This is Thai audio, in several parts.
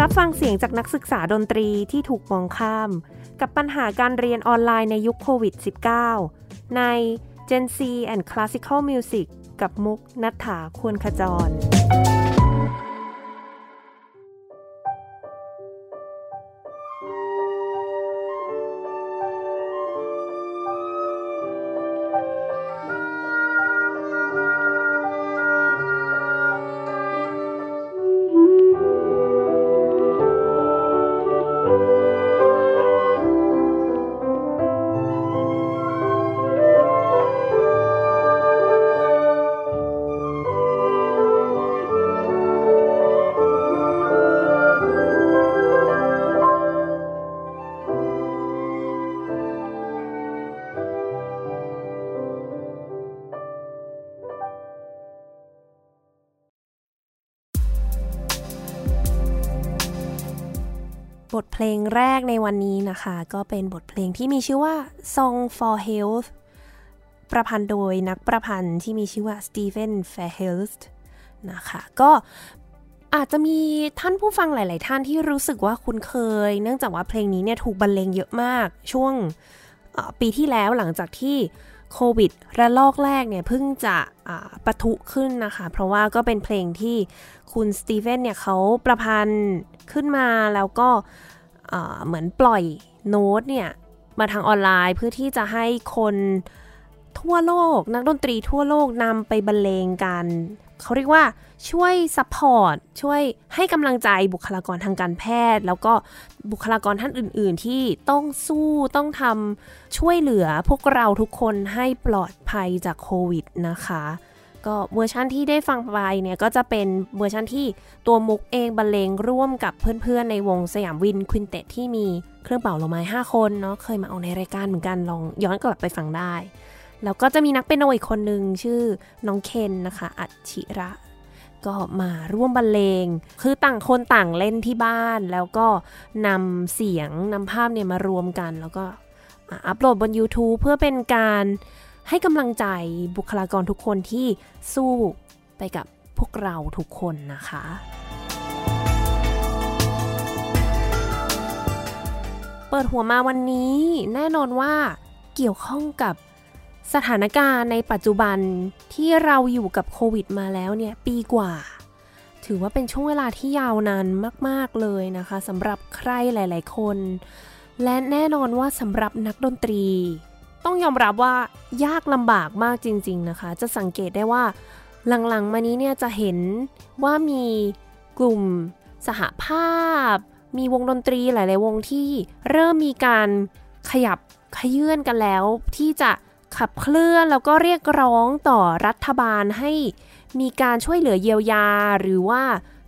รับฟังเสียงจากนักศึกษาดนตรีที่ถูกมองข้าม กับปัญหาการเรียนออนไลน์ในยุคโควิด -19 ใน Gen C and Classical Music กับมุกนัฐถาควรขจร แรกในวันนี้นะคะ ก็เป็นบทเพลงที่มีชื่อว่า Song for Health ประพันธ์โดยนักประพันธ์ที่มีชื่อว่า Stephen Fairhurst นะคะ ก็อาจจะมีท่านผู้ฟังหลาย ๆ ท่านที่รู้สึกว่าคุ้นเคย เนื่องจากว่าเพลงนี้เนี่ยถูกบรรเลงเยอะมาก ช่วงปีที่แล้วหลังจากที่โควิดระลอกแรกเนี่ยเพิ่งจะปะทุขึ้นนะคะ เพราะว่าก็เป็นเพลงที่คุณสตีเฟนเนี่ยเขาประพันธ์ขึ้นมาแล้วก็ เหมือนปล่อยโน้ตเนี่ยมาทางออนไลน์เพื่อที่จะให้คนทั่วโลก นักดนตรีทั่วโลกนำไปบรรเลงกันเขาเรียกว่าช่วย support ช่วยให้กำลังใจบุคลากรทางการแพทย์ แล้วก็บุคลากรท่านอื่น ๆ ที่ต้องสู้ต้องทำช่วยเหลือพวกเราทุกคนให้ปลอดภัยจากโควิดนะคะ ก็เวอร์ชันที่ได้ฟังไปเนี่ยก็จะเป็นเวอร์ชันที่ตัวมุกเองบรรเลงร่วมกับเพื่อนๆในวงสยาม Wind Quintet ที่มีเครื่องเป่าลมไม้5คนเนาะเคยมาออกในรายการเหมือนกันลองย้อนกลับไปฟังได้ แล้วก็จะมีนักเปียโนอีกคนหนึ่งชื่อน้องเคนนะคะอัจฉิระก็มาร่วมบรรเลง คือต่างคนต่างเล่นที่บ้าน แล้วก็นำเสียงนำภาพเนี่ยมารวมกัน แล้วก็อัปโหลดบน YouTube เพื่อเป็นการ ให้กำลังใจบุคลากรทุกคนที่สู้ไปกับพวกเราทุกคนนะคะ เปิดหัวมาวันนี้แน่นอนว่าเกี่ยวข้องกับสถานการณ์ในปัจจุบันที่เราอยู่กับโควิดมาแล้วเนี่ยปีกว่า ถือว่าเป็นช่วงเวลาที่ยาวนานมาก ๆ เลยนะคะสำหรับใครหลาย ๆ คน และแน่นอนว่าสำหรับนักดนตรี ต้องยอมรับว่ายากลำบากมากจริง ๆนะคะ จะสังเกตได้ว่าหลังๆ มานี้เนี่ยจะเห็นว่ามีกลุ่มสหภาพ มีวงดนตรีหลาย ๆ วงที่เริ่มมีการขยับขยื่นกันแล้ว ที่จะขับเคลื่อนแล้วก็เรียกร้องต่อรัฐบาลให้มีการช่วยเหลือเยียวยา หรือว่า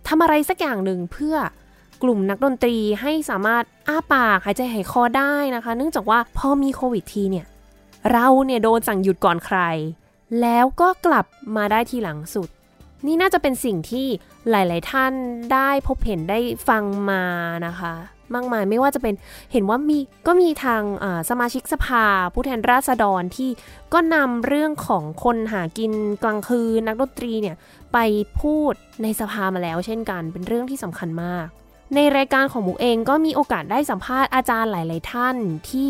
ทำอะไรสักอย่างหนึ่งเพื่อกลุ่มนักดนตรีให้สามารถอ้าปากหายใจหายคอได้นะคะ เนื่องจากว่าพอมีโควิดทีเนี่ย เราเนี่ยโดนสั่งหยุดก่อนใคร แล้วก็กลับมาได้ทีหลังสุด นี่น่าจะเป็นสิ่งที่หลาย ๆ ท่านได้พบเห็นได้ฟังมานะคะ มากมายไม่ว่าจะเป็นเห็นว่ามีก็มีทางสมาชิกสภา ผู้แทนราษฎรที่ก็นำเรื่องของคนหากินกลางคืนนักดนตรีเนี่ยไปพูดในสภามาแล้ว เช่นกันเป็นเรื่องที่สำคัญมากในรายการของมุกเองก็มีโอกาสได้สัมภาษณ์อาจารย์หลาย ๆ ท่านที่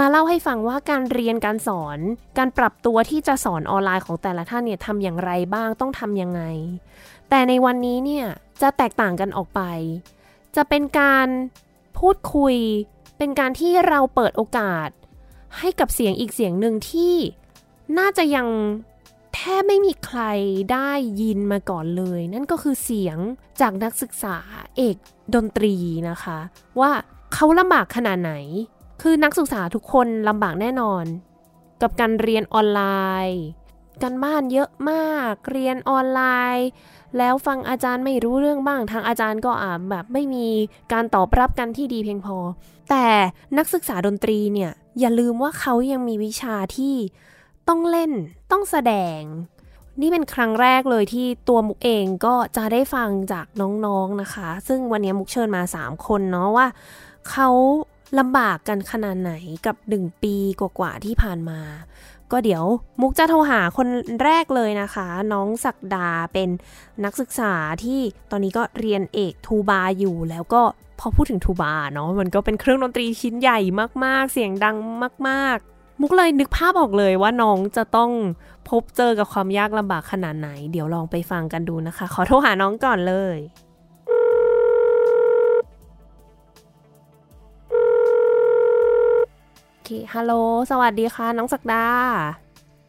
มาเล่าให้ฟังว่าการเรียนการสอน การปรับตัวที่จะสอนออนไลน์ของแต่ละท่านเนี่ยทำอย่างไรบ้างต้องทำยังไง แต่ในวันนี้เนี่ยจะแตกต่างกันออกไป จะเป็นการพูดคุย เป็นการที่เราเปิดโอกาส ให้กับเสียงอีกเสียงหนึ่งที่น่าจะยังแทบไม่มีใครได้ยินมาก่อนเลย นั่นก็คือเสียงจากนักศึกษาเอกดนตรีนะคะ ว่าเขาลำบากขนาดไหน คือนักศึกษาทุกคนลำบากแน่นอน กับการเรียนออนไลน์การบ้านเยอะมาก เรียนออนไลน์ แล้วฟังอาจารย์ไม่รู้เรื่องบ้าง ทางอาจารย์ก็อ่าแบบไม่มีการตอบรับกันที่ดีเพียงพอ แต่นักศึกษาดนตรีเนี่ย อย่าลืมว่าเขายังมีวิชาที่ต้องเล่น ต้องแสดง นี่เป็นครั้งแรกเลยที่ตัวมุกเองก็จะได้ฟังจากน้องๆนนะคะ ซึ่งวันนี้มุกเชิญมา 3 คนเนาะว่าเขา ลำบากกันขนาดไหนกับหนึ่งปีกว่าๆที่ผ่านมา ก็เดี๋ยวมุกจะโทรหาคนแรกเลยนะคะ น้องศักดาเป็นนักศึกษาที่ตอนนี้ก็เรียนเอกทูบาอยู่แล้วก็พอพูดถึงทูบาเนาะมันก็เป็นเครื่องดนตรีชิ้นใหญ่มากๆ เสียงดังมากๆ มุกเลยนึกภาพออกเลยว่าน้องจะต้องพบเจอกับความยากลำบากขนาดไหน เดี๋ยวลองไปฟังกันดูนะคะ ขอโทรหาน้องก่อนเลย เค ฮัลโหล สวัสดีค่ะ น้องศักดา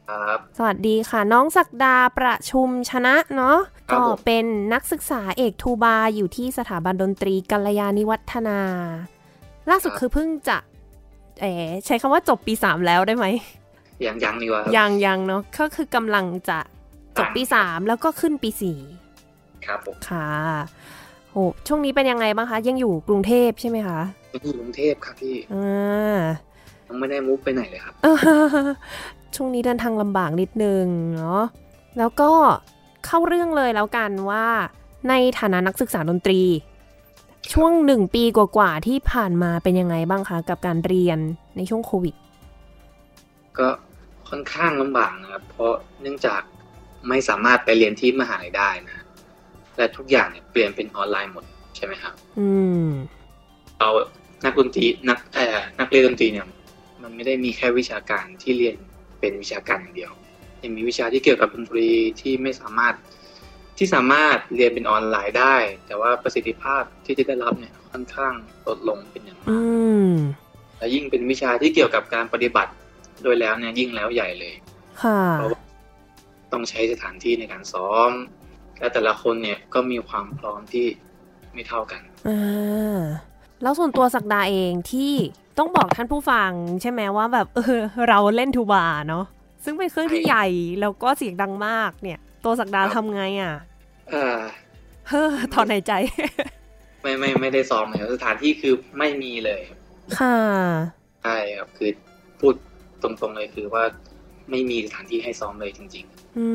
ครับ สวัสดีค่ะ น้องศักดาประชุมชนะเนาะครัก็บผมเป็นนักศึกษาเอกทูบาอยู่ที่สถาบันดนตรีกัลยาณิวัฒนา ล่าสุดคือเพิ่งจะ เอ๋ใช้คำว่าจบปีสามแล้วได้ไหม ยังยังดีกว่าครับยังยังเนาะ ก็คือกำลังจะจบปีสามแล้วก็ขึ้นปีสี่ครับผมค่ะโหช่วงนี้เป็นยังไงบ้างคะ ยังอยู่กรุงเทพใช่ไหมคะยังอยู่กรุงเทพครับพี่อ่า ยังไม่ได้มุกไปไหนเลยครับเออช่วงนี้เดินทางลำบากนิดนึงเนาะ แล้วก็เข้าเรื่องเลยแล้วกันว่าในฐานะนักศึกษาดนตรี ช่วงหนึ่งปีกว่าๆที่ผ่านมาเป็นยังไงบ้างคะกับการเรียนในช่วงโควิด ก็ค่อนข้างลำบากนะครับ เพราะเนื่องจากไม่สามารถไปเรียนที่มหาลัยได้นะ และทุกอย่างเนี่ยเปลี่ยนเป็นออนไลน์หมดใช่ไหมครับ อืม เรานักดนตรีนักเอ่อนักเรียนดนตรีเนี่ย มันไม่ได้มีแค่วิชาการที่เรียนเป็นวิชาการอย่างเดียว ยังมีวิชาที่เกี่ยวกับดนตรีที่ไม่สามารถที่สามารถเรียนเป็นออนไลน์ได้ แต่ว่าประสิทธิภาพที่จะได้รับเนี่ยค่อนข้างลดลงเป็นอย่างอืมากมและยิ่งเป็นวิชาที่เกี่ยวกับการปฏิบัติโดยแล้วเนี่ยยิ่งแล้วใหญ่เลยค่ะเพราะว่าต้องใช้สถานที่ในการซ้อม และแต่ละคนเนี่ยก็มีความพร้อมที่ไม่เท่ากันอ่า แล้วส่วนตัวสักดาเองที่ต้องบอกท่านผู้ฟังใช่ไหมว่าแบบเออเราเล่นทูบาเนาะซึ่งเป็นเครื่องที่ใหญ่แล้วก็เสียงดังมากเนี่ย ตัวสักดาครับทำไงอะเอ่อเฮ้อถอนหายใจ ไม่ไม่ไม่ได้ซ้อมเลยครับสถานที่คือไม่มีเลยครับค่ะใช่ครับคือพูดตรงๆเลยคือว่าไม่มีสถานที่ให้ซ้อมเลยจริงอื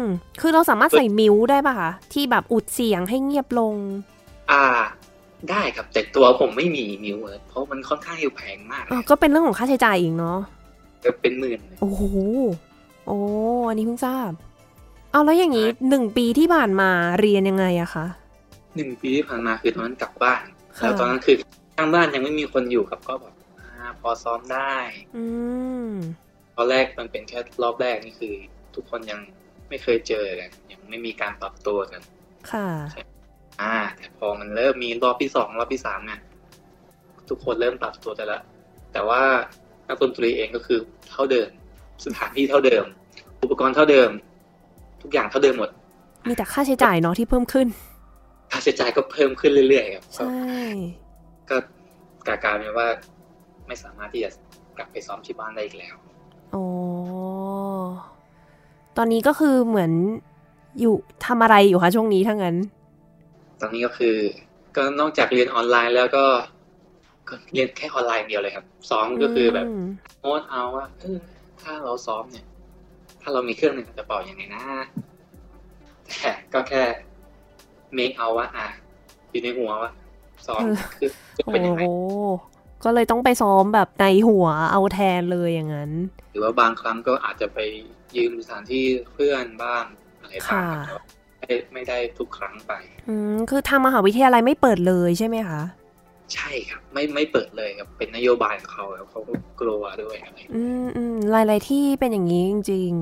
ม คือเราสามารถใส่มิวได้ป่ะคะที่แบบอุดเสียงให้เงียบลงๆอ่า ได้ครับแต่ตัวผมไม่มีมิวเลยเพราะมันค่อนข้างอยู่แพงมากอ๋อก็เป็นเรื่องของค่าใช้จ่ายอีกเนาะก็เป็นหมื่นเลยโอ้โหโอ้อันนี้เพิ่งทราบ เอาแล้วอย่างนี้หนึ่งปีที่ผ่านมาเรียนยังไงอะคะหนึ่งปีที่ผ่านมาคือตอนนั้นกลับบ้านค่ะแล้วตอนนั้นคือทางบ้านยังไม่มีคนอยู่ครับก็แบบอ่าพอซ้อมได้ อืมตอนแรกมันเป็นแค่รอบแรกนี่คือ ทุกคนยังไม่เคยเจอกันยังไม่มีการปรับตัวกัน ค่ะ อ่า แต่พอมันเริ่มมีรอบที่สองรอบที่สามเนี่ยทุกคนเริ่มปรับตัวแต่ละ แต่ว่านักดนตรีเองก็คือเท่าเดิม สถานที่เท่าเดิม อุปกรณ์เท่าเดิม ทุกอย่างเท่าเดิมหมด มีแต่ค่าใช้จ่ายเนาะที่เพิ่มขึ้น ค่าใช้จ่ายก็เพิ่มขึ้นเรื่อยๆครับก็ใช่ก็กลารเป็นว่าไม่สามารถที่จะกลับไปซ้อมที่บ้านได้อีกแล้วอ๋อตอนนี้ก็คือเหมือนอยู่ทำอะไรอยู่คะช่วงนี้ทั้างนั้น ตอนนี้ก็คือ ก็นอกจากเรียนออนไลน์แล้วก็ก็เรียนแค่ออนไลน์อย่างเดียวเลยครับซ้อมก็คือแบบมโน้ตเอาว่าเออถ้าเราซ้อมเนี่ย ถ้าเรามีเครื่องหนึ่งจะเป่าอย่างไงนะแต่ก็แค่เมคเอาว่าอะอยู่ในหัวว่าซ้อมคือจะโอ้เป็นยังไงโหก็เลยต้องไปซ้อมแบบในหัวเอาแทนเลยอย่างนั้น หรือว่าบางครั้งก็อาจจะไปยืมสถานที่เพื่อนบ้างอะไรบ้าง ครับค่ะแต่ว่าไม่ได้ไม่ได้ทุกครั้งไป อืมคือทางมหาวิทยาลัยไม่เปิดเลยใช่ไหมคะ ใช่ครับ ไม่ไม่เปิดเลยครับ เป็นนโยบายของเขาครับเขาก็กลัวด้วยอะไรอืมอืมหลาย ๆ ที่เป็นอย่างนี้จริง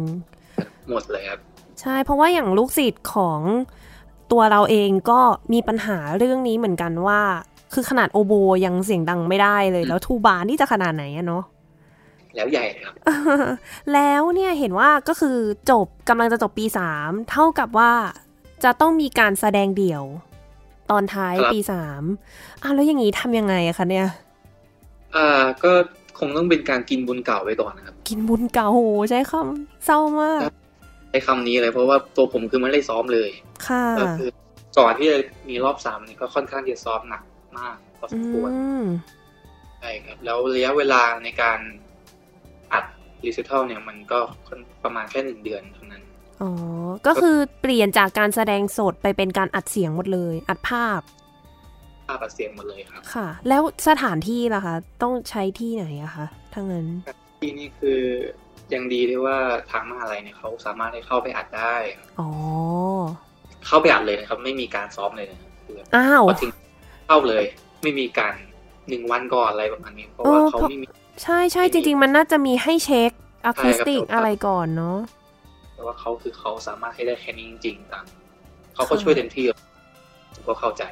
ๆ หมดเลยครับ ใช่เพราะว่าอย่างลูกศิษย์ของตัวเราเองก็มีปัญหาเรื่องนี้เหมือนกันว่า คือขนาดโอโบยังเสียงดังไม่ได้เลย แล้วทูบานี่จะขนาดไหนอะเนาะแล้วใหญ่เลยครับ แล้วเนี่ยเห็นว่าก็คือจบกำลังจะจบปีสามเท่ากับว่า จะต้องมีการแสดงเดี่ยว ตอนท้ายครับปีสามอ้าวแล้วอย่างนี้ทำยังไงอะคะเนี่ย อ่าก็คงต้องเป็นการกินบุญเก่าไว้ก่อนนะครับ กินบุญเก่าโหใช้คำเศร้ามากใช้คำนี้เลยเพราะว่าตัวผมคือไม่ได้ซ้อมเลย ค่ะก็คือก่อนที่จะมีรอบสามนี่ก็ค่อนข้างที่จะซ้อมหนักมากพอสอืมควรมใช่ครับ แล้วระยะเวลาในการอัดรีเซทัลเนี่ยมันก็ประมาณแค่หนึ่งเดือนเท่านั้น อ๋อ ก็คือเปลี่ยนจากการแสดงสดไปเป็นการอัดเสียงหมดเลย อัดภาพ ภาพอัดเสียงหมดเลยครับ ค่ะ แล้วสถานที่ล่ะคะ ต้องใช้ที่ไหนอะคะทั้างนั้นที่นี่คือยังดีที่ว่าทางมหาลัยเนี่ยเขาสามารถให้เข้าไปอัดได้ อ๋อ เข้าไปอัดเลยนะครับ ไม่มีการซ้อมเลยนะคือแบบอ้าวพอถึงเข้าเลย ไม่มีการหนึ่งวันก่อนอะไรประมาณนี้เพราะว่าเออเขาเพราะไม่มี ใช่ใช่จริง ๆ มันน่าจะมีให้เช็คอะคูสติกใช่ครับอะไรก่อนเนาะ แต่ว่าเขาคือเขาสามารถให้ได้แค่นี้จริงๆต่างเขาก็ช่วยเต็มที่ผมก็เข้าใจ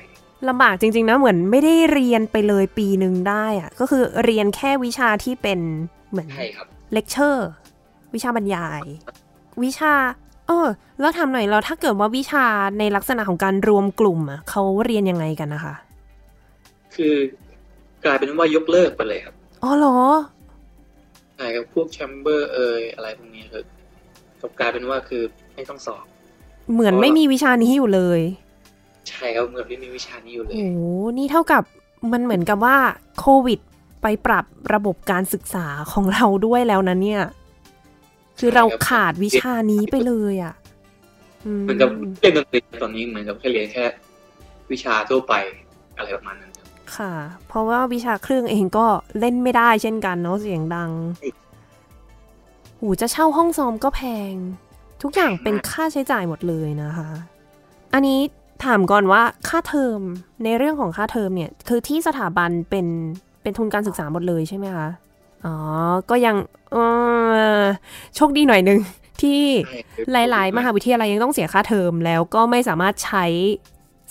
ลำบากจริง ๆ นะเหมือนไม่ได้เรียนไปเลยปีหนึ่งได้อะก็คือเรียนแค่วิชาที่เป็นเหมือนใช่ครับเลคเชอร์วิชาบรรยาย วิชา เออ แล้วทำหน่อยเราถ้าเกิดว่าวิชาในลักษณะของการรวมกลุ่มอะเขาเรียนยังไงกันนะคะ คือกลายเป็นว่ายกเลิกไปเลยครับ อ๋อเหรอใช่ครับพวก chamber เอยอะไรพวกนี้คือ กลับกลายเป็นว่าคือไม่ต้องสอบ เหมือนไม่มีวิชานี้อยู่เลย ใช่ครับเหมือนไม่มีวิชานี้อยู่เลยโอ้โหนี่เท่ากับมันเหมือนกับว่าโควิดไปปรับระบบการศึกษาของเราด้วยแล้วนะเนี่ย คือเราขาดวิชานี้ไปเลยอะอืมเหมือนกับเรียนดนตรีตอนนี้เหมือนกับแค่เรียนแค่ วิชาทั่วไปอะไรประมาณนั้นครับค่ะ เพราะว่าวิชาเครื่องเองก็เล่นไม่ได้เช่นกันเนาะเสียงดัง หูจะเช่าห้องซ้อมก็แพง ทุกอย่างเป็นค่าใช้จ่ายหมดเลยนะคะ อันนี้ถามก่อนว่าค่าเทอมในเรื่องของค่าเทอมเนี่ย คือที่สถาบันเป็นเป็นทุนการศึกษาหมดเลยใช่ไหมคะ อ๋อ ก็ยังเออโชคดีหน่อยหนึ่งที่หลาย ๆ มหาวิทยาลัยยังต้องเสียค่าเทอมแล้วก็ไม่สามารถใช้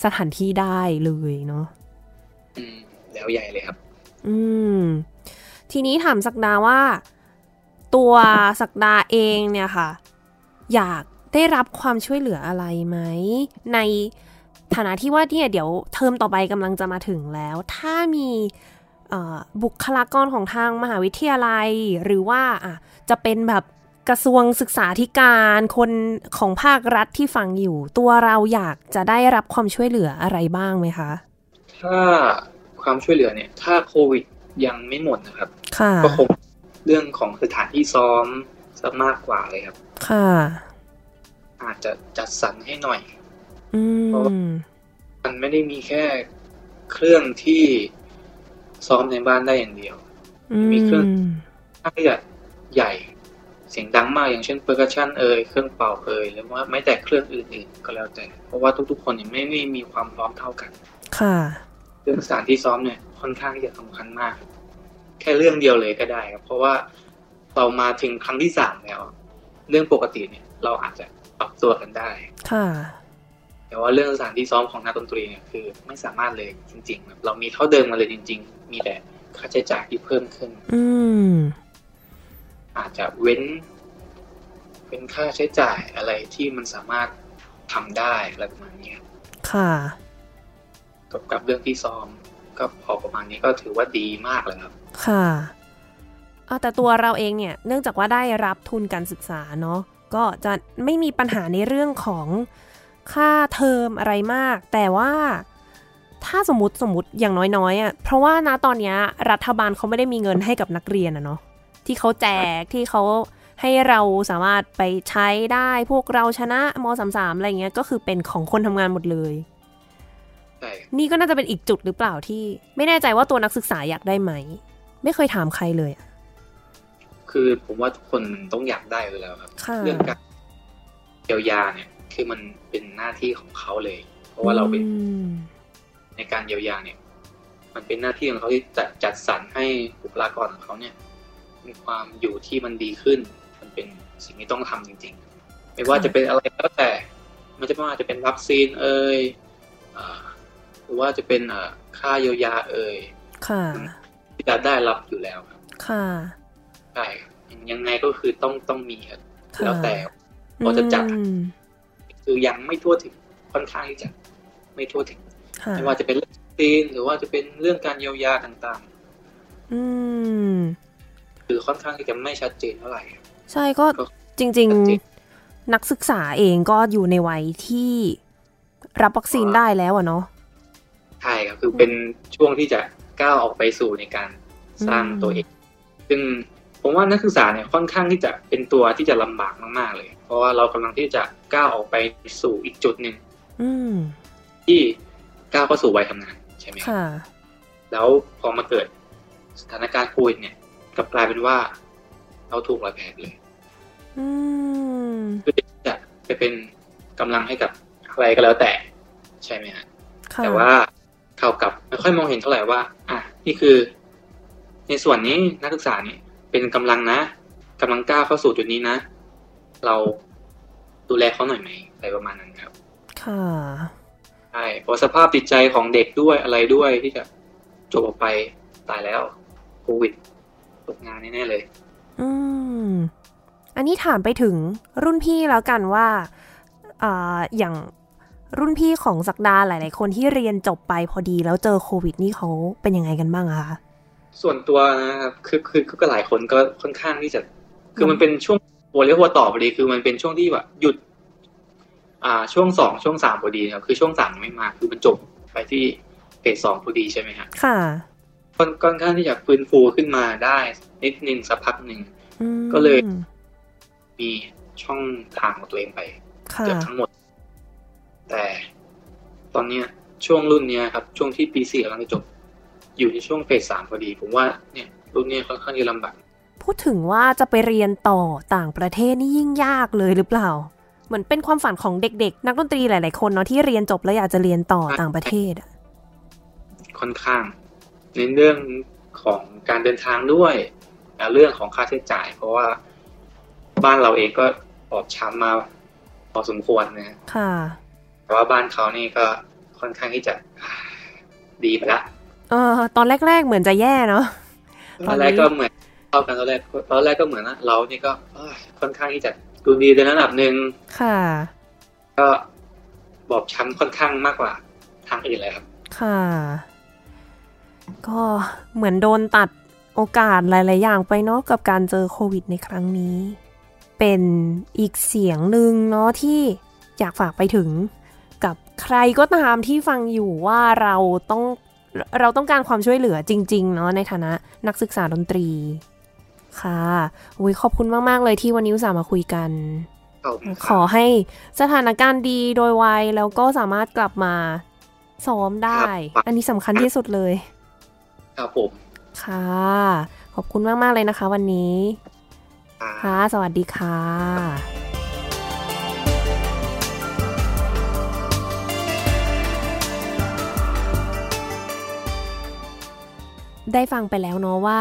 สถานที่ได้เลยเนาะอืมแล้วใหญ่เลยครับ อืม ทีนี้ถามสักดาว่า ตัวสักดาเองเนี่ยค่ะ อยากได้รับความช่วยเหลืออะไรไหม ในฐานะที่ว่าเนี่ยเดี๋ยวเทอมต่อไปกำลังจะมาถึงแล้ว ถ้ามีเอ่อบุคลากรของทางมหาวิทยาลัย หรือว่าอะจะเป็นแบบกระทรวงศึกษาธิการคนของภาครัฐที่ฟังอยู่ ตัวเราอยากจะได้รับความช่วยเหลืออะไรบ้างไหมคะ ถ้าความช่วยเหลือเนี่ย ถ้าโควิดยังไม่หมดนะครับค่ะก็คง เรื่องของสถานที่ซ้อมซะมากกว่าเลยครับ ค่ะ อาจจะจัดสรรให้หน่อยอืเพราะว่ามมันไม่ได้มีแค่เครื่องที่ซ้อมในบ้านได้อย่างเดียว มีเครื่องถ้าที่จะใหญ่เสียงดังมากอย่างเช่นเปอร์คัชชันเอยเครื่องเป่าเอยหรือว่าไม่แต่เครื่องอื่น ๆ ก็แล้วแต่ เพราะว่าทุกๆ คนเนี่ยไม่ไม่มีความพร้อมเท่ากัน ค่ะ เรื่องสถานที่ซ้อมเนี่ยค่อนข้างที่จะสำคัญมาก แค่เรื่องเดียวเลยก็ได้ครับ เพราะว่าเรามาถึงครั้งที่สามแล้ว เรื่องปกติเนี่ย เราอาจจะปรับตัวกันได้ ค่ะ แต่ว่าเรื่องสถานที่ซ้อมของนักดนตรีเนี่ยคือ ไม่สามารถเลยจริงๆแบบเรามีเท่าเดิมมาเลยจริง ๆ มีแต่ค่าใช้จ่ายที่เพิ่มขึ้น อืม อาจจะเว้น เป็นค่าใช้จ่ายอะไรที่มันสามารถทำได้อะไรประมาณนี้ครับค่ะ กับกับเรื่องที่ซ้อม ก็พอประมาณนี้ก็ถือว่าดีมากเลยครับ ค่ะแต่ตัวเราเองเนี่ยเนื่องจากว่าได้รับทุนการศึกษาเนาะก็จะไม่มีปัญหาในเรื่องของค่าเทอมอะไรมาก แต่ว่าถ้าสมมติสมมติอย่างน้อยๆอะเพราะว่านะตอนนี้รัฐบาลเขาไม่ได้มีเงินให้กับนักเรียนอะเนาะที่เขาแจกที่เขาให้เราสามารถไปใช้ได้พวกเราชนะมสามสามอะไรเงี้ยก็คือเป็นของคนทำงานหมดเลย นี่ก็น่าจะเป็นอีกจุดหรือเปล่าที่ ไม่แน่ใจว่าตัวนักศึกษาอยากได้ไหม ไม่เคยถามใครเลยอะคือผมว่าทุกคนต้องอยากได้อยู่แล้วครับค่ะเรื่องการเยียวยาเนี่ย คือมันเป็นหน้าที่ของเขาเลย เพราะว่าเราเป็นอืมในการเยียวยาเนี่ย มันเป็นหน้าที่ของเขาที่จะจัดสรรให้บุคลากรของเขาเนี่ย มีความอยู่ที่มันดีขึ้น มันเป็นสิ่งที่ต้องทำจริง ๆ ไม่ว่าจะเป็นอะไรก็แล้วแต่ มันจะไม่ว่าจะเป็นวัคซีนเอ่ยอ่า หรือว่าจะเป็นอ่าค่าเยียวยาเอ่ยค่ะที่จะได้รับอยู่แล้วครับ ค่ะใช่ครับยังไงก็คือต้องต้องมีครับค่ะแล้วแต่เราจะจัดอืมคือยังไม่ทั่วถึงค่อนข้างที่จะไม่ทั่วถึงค่ะไม่ว่าจะเป็นเรื่องวัคซีนหรือว่าจะเป็นเรื่องการเยียวยาต่างอืมๆคือค่อนข้างที่จะไม่ชัดเจนเท่าไหร่ครับใช่ก็ก็จริงชัดเจนๆนักศึกษาเองก็อยู่ในวัยที่รับวัคซีนได้แล้วอะเนาะ ใช่ครับคือเป็นช่วงที่จะก้าวออกไปสู่ในการสร้างอืมตัวเอง ซึ่งผมว่านักศึกษาเนี่ยค่อนข้างที่จะเป็นตัวที่จะลำบากมาก ๆ เลย เพราะว่าเรากำลังที่จะก้าวออกไปสู่อีกจุดหนึ่งอืมที่ก้าวเข้าสู่วัยทำงานใช่ไหมครับค่ะ แล้วพอมาเกิดสถานการณ์โควิดเนี่ยกลับกลายเป็นว่า เราถูกรอยแผลเลยอืมเพื่อที่จะไปเป็นกำลังให้กับใครก็แล้วแต่ ใช่ไหมฮะค่ะแต่ว่า เขากลับไม่ค่อยมองเห็นเท่าไหร่ว่า อะนี่คือ ในส่วนนี้นักศึกษานี่เป็นกำลังนะกำลังก้าวเข้าสู่จุดนี้นะ เราดูแลเขาหน่อยไหมอะไรประมาณนั้นครับ ค่ะใช่เพราะสภาพจิตใจของเด็กด้วยอะไรด้วยที่จะจบออกไปตายแล้วโควิดตกงานแน่ๆเลย อืม อันนี้ถามไปถึงรุ่นพี่แล้วกันว่าอ่าอย่าง รุ่นพี่ของสักดาหลาย ๆ คนที่เรียนจบไปพอดีแล้วเจอโควิดนี่เขาเป็นยังไงกันบ้างอะคะส่วนตัวนะครับคือคือคือก็หลายคนก็ค่อนข้างที่จะ คือมันเป็นช่วงหัวเรียกหัวต่อพอดีคือมันเป็นช่วงที่แบบหยุด อ่าช่วงสองช่วงสามพอดีครับคือช่วงสามยังไม่มาคือมันจบไปที่เฟสสองพอดีใช่ไหมฮะค่ะค่อนค่อนข้างที่จะฟื้นฟูขึ้นมาได้ นิดนึงสักพักหนึ่งอืมก็เลยมีช่องทางของตัวเองไปค่ะเกือบทั้งหมด แต่ตอนเนี้ยช่วงรุ่นเนี้ยครับช่วงที่ปีสี่กำลังจะจบ อยู่ในช่วงเฟสสามพอดี ผมว่าเนี่ยรุ่นเนี้ยค่อนข้างจะลำบากพูดถึงว่าจะไปเรียนต่อต่างประเทศนี่ยิ่งยากเลยหรือเปล่า เหมือนเป็นความฝันของเด็กๆ นักดนตรีหลายๆคนเนาะที่เรียนจบแล้วอยากจะเรียนต่อต่างประเทศอะค่อนข้าง ในเรื่องของการเดินทางด้วยและเรื่องของค่าใช้จ่าย เพราะว่าบ้านเราเองก็บอบช้ำมาพอสมควรนะค่ะ แต่ว่าบ้านเขานี่ก็ค่อนข้างที่จะดีไปละเออตอนแรก ๆ เหมือนจะแย่เนาะตอนแรกก็เหมือนเข้ากันตอนแรกตอนแรกก็เหมือนนะเรานี่ก็เอ้ยค่อนข้างที่จะดูดีในระดับหนึ่งค่ะ ก็บอบช้ำค่อนข้างมากกว่าทางอื่นเลยครับ ค่ะ ก็เหมือนโดนตัดโอกาสหลาย ๆ อย่างไปเนาะกับการเจอโควิดในครั้งนี้ เป็นอีกเสียงหนึ่งเนาะที่อยากฝากไปถึงกับ ใครก็ตามที่ฟังอยู่ว่าเราต้องเราต้องการความช่วยเหลือจริง ๆ เนาะในฐานะนักศึกษาดนตรี ค่ะอุ้ยขอบคุณมาก ๆ เลยที่วันนี้อุตส่าห์มาคุยกัน ขอบคุณคขรัอบให้สถานการณ์ดีโดยไวแล้วก็สามารถกลับมาซ้อมได้ครับอันนี้สำคัญที่สุดเลย ครับผม ค่ะ ขอบคุณมาก ๆ เลยนะคะวันนี้อ่าค่ะ สวัสดีค่ะ ได้ฟังไปแล้วเนาะว่า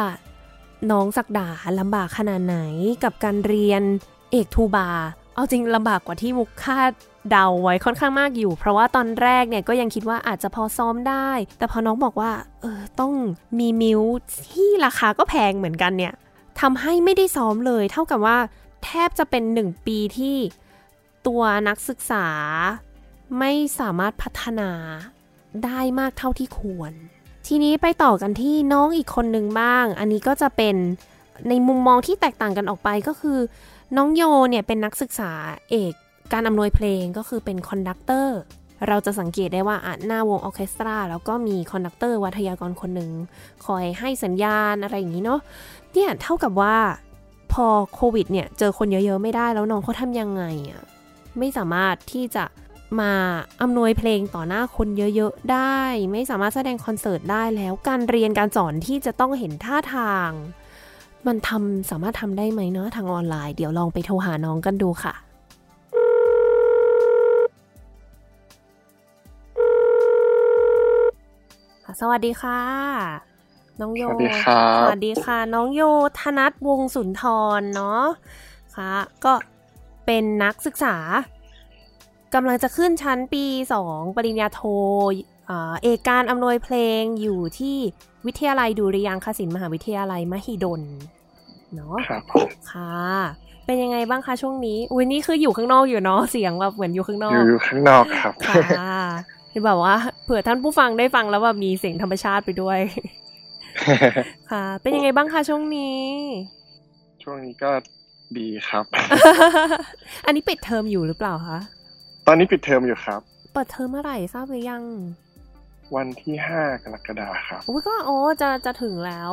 น้องสักดาลำบากขนาดไหนกับการเรียนเอกทูบา เอาจริงลำบากกว่าที่มุกคาดเดาไว้ค่อนข้างมากอยู่ เพราะว่าตอนแรกเนี่ยก็ยังคิดว่าอาจจะพอซ้อมได้ แต่พอน้องบอกว่าเออต้องมีมิวที่ราคาก็แพงเหมือนกันเนี่ยทำให้ไม่ได้ซ้อมเลย เท่ากับว่า แทบจะเป็นหนึ่งปีที่ตัวนักศึกษาไม่สามารถพัฒนาได้มากเท่าที่ควร ทีนี้ไปต่อกันที่น้องอีกคนหนึ่งบ้าง อันนี้ก็จะเป็นในมุมมองที่แตกต่างกันออกไปก็คือ น้องโยเนี่ยเป็นนักศึกษาเอกการอำนวยเพลงก็คือเป็น conductor เราจะสังเกตได้ว่าอะหน้าวงออเคสตรา แล้วก็มี conductor วาทยกรคนหนึ่งคอยให้สัญญาณอะไรอย่างนี้เนาะเนี่ยเท่ากับว่าพอโควิดเนี่ย เจอคนเยอะๆไม่ได้แล้วน้องเขาทำยังไงอะไม่สามารถที่จะ มาอำนวยเพลงต่อหน้าคนเยอะๆได้ ไม่สามารถแสดงคอนเสิร์ตได้แล้ว การเรียนการสอนที่จะต้องเห็นท่าทาง มันทำสามารถทำได้ไหมเนาะทางออนไลน์เดี๋ยวลองไปโทรหาน้องกันดูค่ะสวัสดีค่ะ น้องโย สวัสดีครับสวัสดีค่ะ น้องโยธนัทวงศ์สุนทรเนาะค่ะ ก็เป็นนักศึกษา กำลังจะขึ้นชั้นปี 2 ปริญญาโทอ่าเอกการอำนวยเพลงอยู่ที่วิทยาลัยดุริยางคศิลป์มหาวิทยาลัยมหิดลเนาะครับผมค่ะ เป็นยังไงบ้างคะช่วงนี้ อุ้ยนี่คืออยู่ข้างนอกอยู่เนาะเสียงแบบเหมือนอยู่ข้างนออกยู่อยู่ข้างนอกครับค่ะที่แบบว่า เผื่อท่านผู้ฟังได้ฟังแล้วแบบมีเสียงธรรมชาติไปด้วย ค่ะ เป็นยังไงบ้างคะช่วงนี้ ช่วงนี้ก็ดีครับ อันนี้ปิดเทอมอยู่หรือเปล่าคะ ตอนนี้ปิดเทอมอยู่ครับ เปิดเทอมเมื่อไหร่ทราบหรือยัง วันที่ห้ากรกฎาคมครับอุ้ยก็โอ้จะจะถึงแล้ว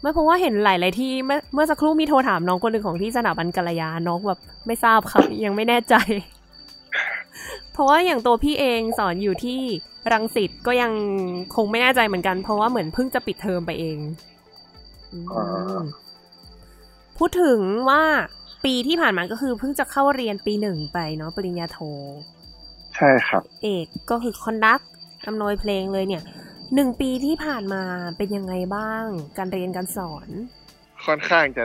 ไม่เพราะว่าเห็นหลาย ๆ ที่เมื่อเมื่อสักครู่มีโทรถามน้องคนหนึ่งของที่สถาบันกัลยาน้องแบบไม่ทราบครับ ยังไม่แน่ใจ เพราะว่าอย่างตัวพี่เองสอนอยู่ที่รังสิตก็ยังคงไม่แน่ใจเหมือนกัน เพราะว่าเหมือนเพิ่งจะปิดเทอมไปเองอืมอ๋อพูดถึงว่า ปีที่ผ่านมาก็คือเพิ่งจะเข้าเรียนปีหนึ่งไปเนาะปริญญาโท ใช่ครับ เอกก็คือ conduct อำนวยเพลงเลยเนี่ยหนึ่งปีที่ผ่านมาเป็นยังไงบ้าง การเรียนการสอน ค่อนข้างจะ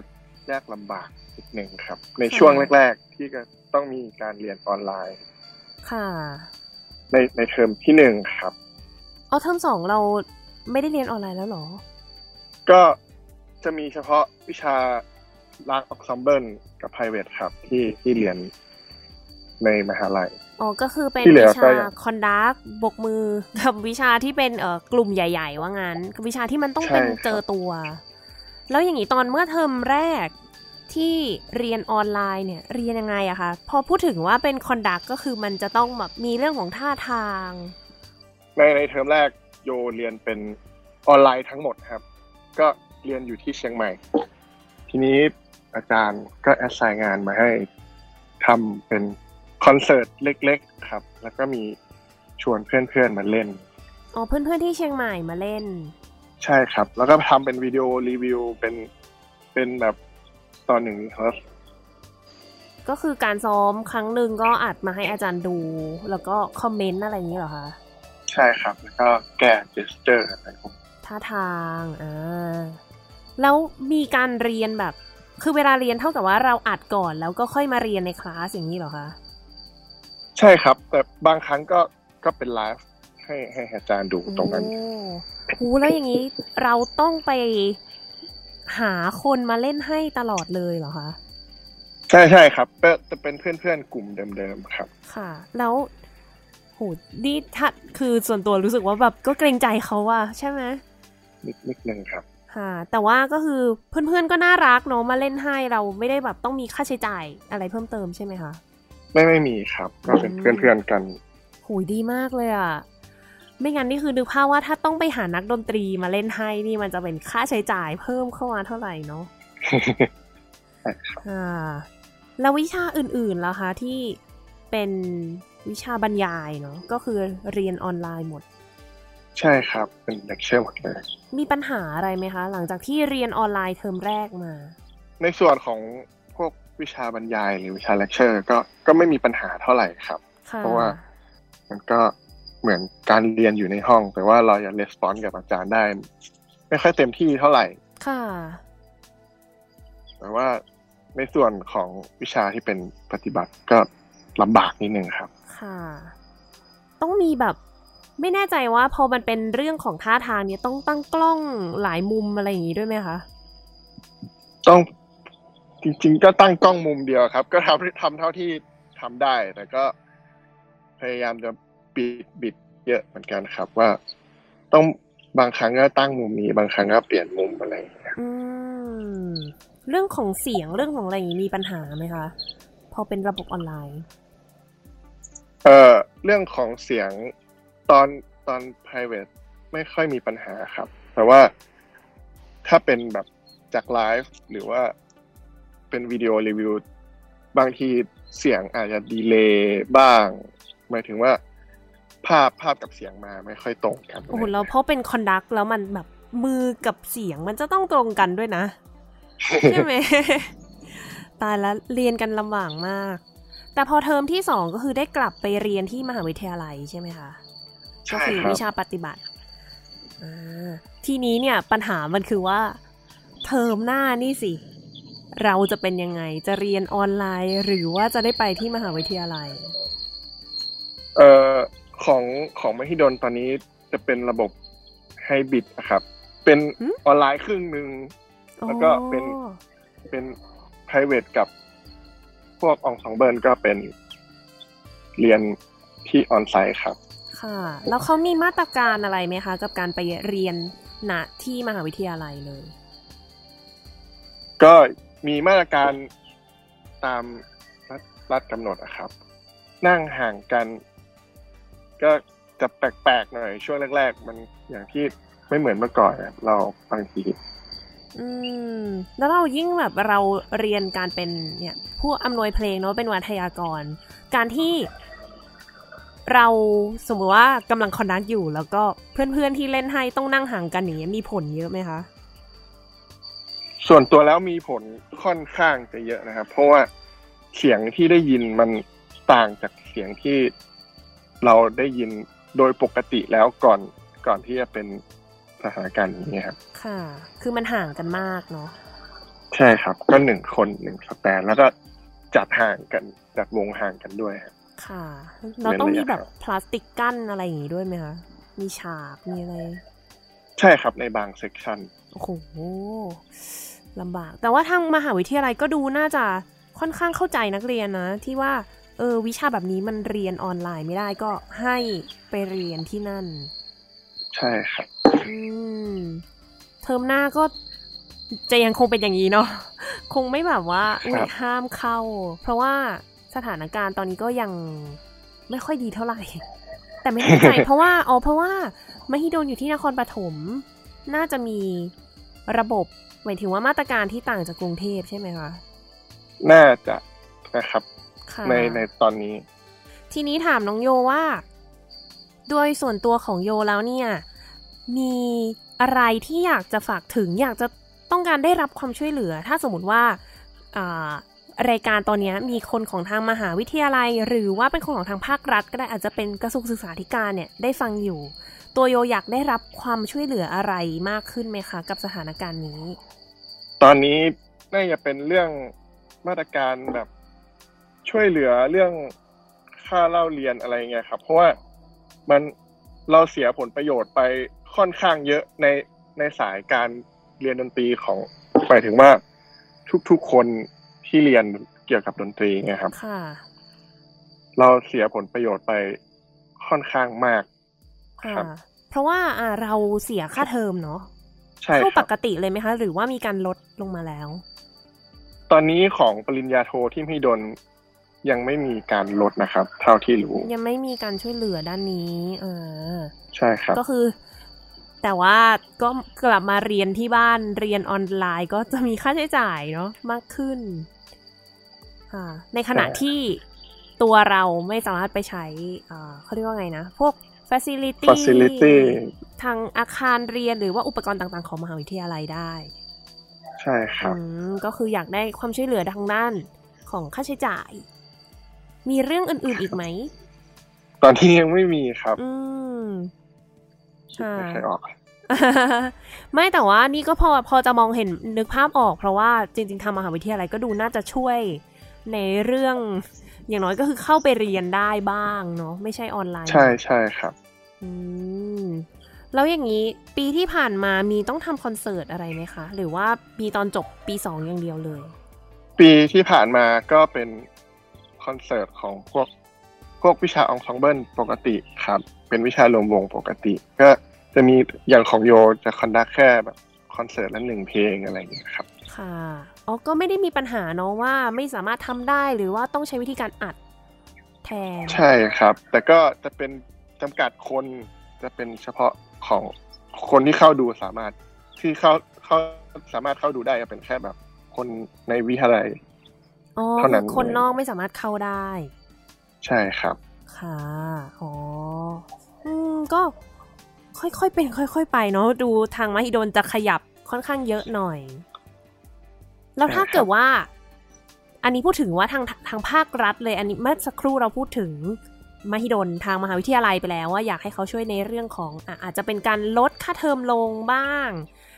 ยากลำบากนิดหนึ่งครับ ในช่วงแรก ๆ ที่ก็ต้องมีการเรียนออนไลน์ ค่ะ ในในเทอมที่หนึ่งครับอ๋อเทอมสองเราไม่ได้เรียนออนไลน์แล้วเหรอ ก็จะมีเฉพาะวิชา large ensemble กับ private ครับ ที่ที่เรียนในมหาลัยอ๋อ ก็คือเป็นที่เหลือก็วิชายัง conduct โบกมือกับวิชาที่เป็นเอ่อกลุ่มใหญ่ ๆ ว่างั้นวิชาที่มันต้องเป็นใช่ครับเจอตัว แล้วอย่างนี้ตอนเมื่อเทอมแรกที่เรียนออนไลน์เนี่ย เรียนยังไงอะคะพอพูดถึงว่าเป็น conduct ก็คือมันจะต้องแบบมีเรื่องของท่าทาง ในในเทอมแรกโยเรียนเป็นออนไลน์ทั้งหมดครับ ก็เรียนอยู่ที่เชียงใหม่ ทีนี้ อาจารย์ก็ assign งานมาให้ทำเป็นคอนเสิร์ตเล็ก ๆ ครับ แล้วก็มีชวนเพื่อนๆมาเล่น อ๋อเพื่อนๆที่เชียงใหม่มาเล่น ใช่ครับ แล้วก็ทำเป็นวิดีโอรีวิวเป็นเป็นแบบตอนหนึ่งครับก็คือการซ้อมครั้งหนึ่งก็อัดมาให้อาจารย์ดู แล้วก็คอมเมนต์อะไรอย่างนี้เหรอคะใช่ครับ แล้วก็แก้เจสเจอร์อะไรพวกนี้ท่าทางอ่าแล้วมีการเรียนแบบ คือเวลาเรียนเท่ากับว่าเราอัดก่อนแล้วก็ค่อยมาเรียนในคลาสอย่างนี้เหรอคะ ใช่ครับ แต่บางครั้งก็ก็เป็นไลฟ์ให้ให้อาจารย์ดูตรงนั้นโอ้โหแล้วอย่างนี้เราต้องไปหาคนมาเล่นให้ตลอดเลยเหรอคะ ใช่ใช่ครับก็จะเป็นเพื่อนๆกลุ่มเดิมๆครับ ค่ะ แล้วโหนี่ถ้าคือส่วนตัวรู้สึกว่าแบบก็เกรงใจเขาว่าใช่ไหมนิดนิดนึงครับ ค่ะแต่ว่าก็คือเพื่อนๆก็น่ารักเนาะมาเล่นให้เราไม่ได้แบบต้องมีค่าใช้จ่ายอะไรเพิ่มเติมใช่ไหมคะไม่ไม่มีครับก็เป็นอืมเพื่อนๆกันโหยดีมากเลยอะไม่งั้นนี่คือนึกภาพว่าถ้าต้องไปหานักดนตรีมาเล่นให้นี่มันจะเป็นค่าใช้จ่ายเพิ่มเข้ามาเท่าไหร่เนาะอ่าแล้ววิชาอื่นๆล่ะคะที่เป็นวิชาบรรยายเนาะก็คือเรียนออนไลน์หมด ใช่ครับ เป็นเลคเชอร์หมดเลย มีปัญหาอะไรไหมคะ หลังจากที่เรียนออนไลน์เทอมแรกมา ในส่วนของพวกวิชาบรรยายหรือวิชาเลคเชอร์ก็ก็ไม่มีปัญหาเท่าไหร่ครับค่ะเพราะว่ามันก็เหมือนการเรียนอยู่ในห้อง แต่ว่าเราจะ response กับอาจารย์ได้ ไม่ค่อยเต็มที่เท่าไหร่ ค่ะ แต่ว่าในส่วนของวิชาที่เป็นปฏิบัติก็ลำบากนิดนึงครับ ค่ะ ต้องมีแบบ ไม่แน่ใจว่าพอมันเป็นเรื่องของท่าทางเนี่ยต้องตั้งกล้องหลายมุมอะไรอย่างนี้ด้วยไหมคะ ต้องจริงๆก็ตั้งกล้องมุมเดียวครับ ก็ทำทำเท่าที่ทำได้ แต่ก็พยายามจะปิดบิดเยอะเหมือนกันครับว่า ต้องบางครั้งก็ตั้งมุมนี้ บางครั้งก็เปลี่ยนมุมอะไรอย่างเงี้ยอืมเรื่องของเสียงเรื่องของอะไรอย่างนี้มีปัญหาไหมคะ พอเป็นระบบออนไลน์ เอ่อเรื่องของเสียง ตอนตอน private ไม่ค่อยมีปัญหาครับ แต่ว่าถ้าเป็นแบบจากไลฟ์หรือว่าเป็นวิดีโอรีวิวบางทีเสียงอาจจะ delay บ้าง หมายถึงว่า ภาพภาพกับเสียงมาไม่ค่อยตรงกันโอ้โหแล้วเพราะเป็น conduct แล้วมันแบบมือกับเสียงมันจะต้องตรงกันด้วยนะ ใช่ไหม ตายแล้วเรียนกันลำบากมาก แต่พอเทอมที่สองก็คือได้กลับไปเรียนที่มหาวิทยาลัยใช่ไหมคะ ก็ใช่คือครับวิชาปฏิบัติอ่าทีนี้เนี่ยปัญหามันคือว่า เทอมหน้านี่สิ เราจะเป็นยังไงจะเรียนออนไลน์ หรือว่าจะได้ไปที่มหาวิทยาลัย เอ่อของของมหิดลตอนนี้จะเป็นระบบไฮบริดนะครับ เป็นหืมออนไลน์ครึ่งหนึ่งแล้วก็เป็นอ๋อเป็น private กับพวกอองสองเบิร์นก็เป็นเรียนที่ออนไซต์ครับ ค่ะ แล้วเขามีมาตรการอะไรไหมคะ กับการไปเรียนณที่มหาวิทยาลัยเลย ก็มีมาตรการตามรัฐรัฐกำหนดอะครับ นั่งห่างกัน ก็จะแปลกๆหน่อยช่วงแรก ๆ มันอย่างที่ไม่เหมือนเมื่อก่อนอะเราบางทีอืม แล้วเรายิ่งแบบเราเรียนการเป็นเนี่ย ผู้อำนวยเพลงเนาะเป็นวัทยากร การที่ เราสมมติว่ากำลัง conduct อยู่ แล้วก็เพื่อนๆที่เล่นให้ต้องนั่งห่างกันอย่างเงี้ยมีผลเยอะไหมคะ ส่วนตัวแล้วมีผลค่อนข้างจะเยอะนะครับ เพราะว่าเสียงที่ได้ยินมันต่างจากเสียงที่เราได้ยินโดยปกติแล้วก่อนก่อนที่จะเป็นสถานการณ์นี้ครับ ค่ะ คือมันห่างกันมากเนาะ ใช่ครับ ก็หนึ่งคนหนึ่ง stand แล้วก็จัดห่างกันจัดวงห่างกันด้วยครับ ค่ะ เราต้องมีแบบเว้นระยะพลาสติกกั้นอะไรอย่างงี้ด้วยไหมคะมีฉากมีอะไร ใช่ครับในบาง sectionโอ้โหลำบาก แต่ว่าทางมหาวิทยาลัยก็ดูน่าจะค่อนข้างเข้าใจนักเรียนนะ ที่ว่า เออ วิชาแบบนี้มันเรียนออนไลน์ไม่ได้ก็ให้ไปเรียนที่นั่น ใช่ครับอืมเทอมหน้าก็จะยังคงเป็นอย่างนี้เนาะคงไม่แบบว่าอุ๊ยครับห้ามเข้า เพราะว่า สถานการณ์ตอนนี้ก็ยังไม่ค่อยดีเท่าไหร่ แต่ไม่แน่ใจเพราะว่าอ๋อเพราะว่ามหิดลอยู่ที่นครปฐมน่าจะมีระบบหมายถึงว่ามาตรการที่ต่างจากกรุงเทพใช่ไหมคะ น่าจะนะครับค่ะในในตอนนี้ ทีนี้ถามน้องโยว่า โดยส่วนตัวของโยแล้วเนี่ย มีอะไรที่อยากจะฝากถึงอยากจะต้องการได้รับความช่วยเหลือ ถ้าสมมติว่าอ่า รายการตอนนี้มีคนของทางมหาวิทยาลัย หรือว่าเป็นคนของทางภาครัฐ ก็ได้อาจจะเป็นกระทรวงศึกษาธิการเนี่ยได้ฟังอยู่ ตัวโยอยากได้รับความช่วยเหลืออะไรมากขึ้นไหมคะกับสถานการณ์นี้ ตอนนี้น่าจะเป็นเรื่องมาตรการแบบช่วยเหลือเรื่องค่าเล่าเรียนอะไรเงี้ยครับ เพราะว่ามันเราเสียผลประโยชน์ไปค่อนข้างเยอะในในสายการเรียนดนตรีของหมายถึงว่าทุกๆคน ที่เรียนเกี่ยวกับดนตรีเงี้ยครับค่ะเราเสียผลประโยชน์ไปค่อนข้างมากค่ะครับเพราะว่าอ่าเราเสียค่าเทอมเนาะใช่เท่าคปรับกติเลยไหมคะ หรือว่ามีการลดลงมาแล้ว ตอนนี้ของปริญญาโทที่มหิดลยังไม่มีการลดนะครับ เท่าที่รู้ ยังไม่มีการช่วยเหลือด้านนี้ เออ ใช่ครับ ก็คือ แต่ว่าก็กลับมาเรียนที่บ้านเรียนออนไลน์ ก็จะมีค่าใช้จ่ายเนาะมากขึ้นอ่า ในขณะใช่ที่ตัวเราไม่สามารถไปใช้อ่าเขาเรียกว่าไงนะ พวก facility facility ทางอาคารเรียนหรือว่าอุปกรณ์ต่างๆ ของมหาวิทยาลัยได้ ใช่ครับอืมก็คืออยากได้ความช่วยเหลือทางด้านของค่าใช้จ่าย มีเรื่องอื่นๆอีกไหม ตอนที่ยังไม่มีครับ อืมคิดไม่ค่อยออกไม่แต่ว่านี่ก็พอพอจะมองเห็นนึกภาพออกเพราะว่าจริง ๆทางมหาวิทยาลัยก็ดูน่าจะช่วย ในเรื่อง อย่างน้อยก็คือเข้าไปเรียนได้บ้างเนาะไม่ใช่ออนไลน์ ใช่ใช่ครับ อืมแล้วอย่างนี้ปีที่ผ่านมามีต้องทำคอนเสิร์ตอะไรไหมคะ หรือว่ามีตอนจบปีสองอย่างเดียวเลย ปีที่ผ่านมาก็เป็นคอนเสิร์ตของพวกพวกวิชาองซองเบิลปกติครับ เป็นวิชารวมวงปกติ ก็จะมีอย่างของโยจะคอนดักแค่แบบคอนเสิร์ตละหนึ่งเพลงอะไรอย่างเงี้ยครับ ค่ะ อ๋อ ก็ไม่ได้มีปัญหาเนาะว่าไม่สามารถทำได้หรือว่าต้องใช้วิธีการอัดแทน ใช่ครับ แต่ก็จะเป็นจำกัดคนจะเป็นเฉพาะของคนที่เข้าดูสามารถที่เข้าเข้าสามารถเข้าดูได้จะเป็นแค่แบบ คนในวิทยาลัยอ๋อเท่านั้นคือคนนอกไม่สามารถเข้าได้ ใช่ครับ ค่ะ อ๋อ อืม ก็ค่อยๆเป็น ค่อย ๆ ไปเนาะดูทางมหิดลจะขยับค่อนข้างเยอะหน่อย แล้วถ้าใช่ครับเกิดว่า อันนี้พูดถึงว่าทางทางภาครัฐเลย อันนี้เมื่อสักครู่เราพูดถึงมหิดลทางมหาวิทยาลัยไปแล้วว่าอยากให้เขาช่วยในเรื่องของอะอาจจะเป็นการลดค่าเทอมลงบ้าง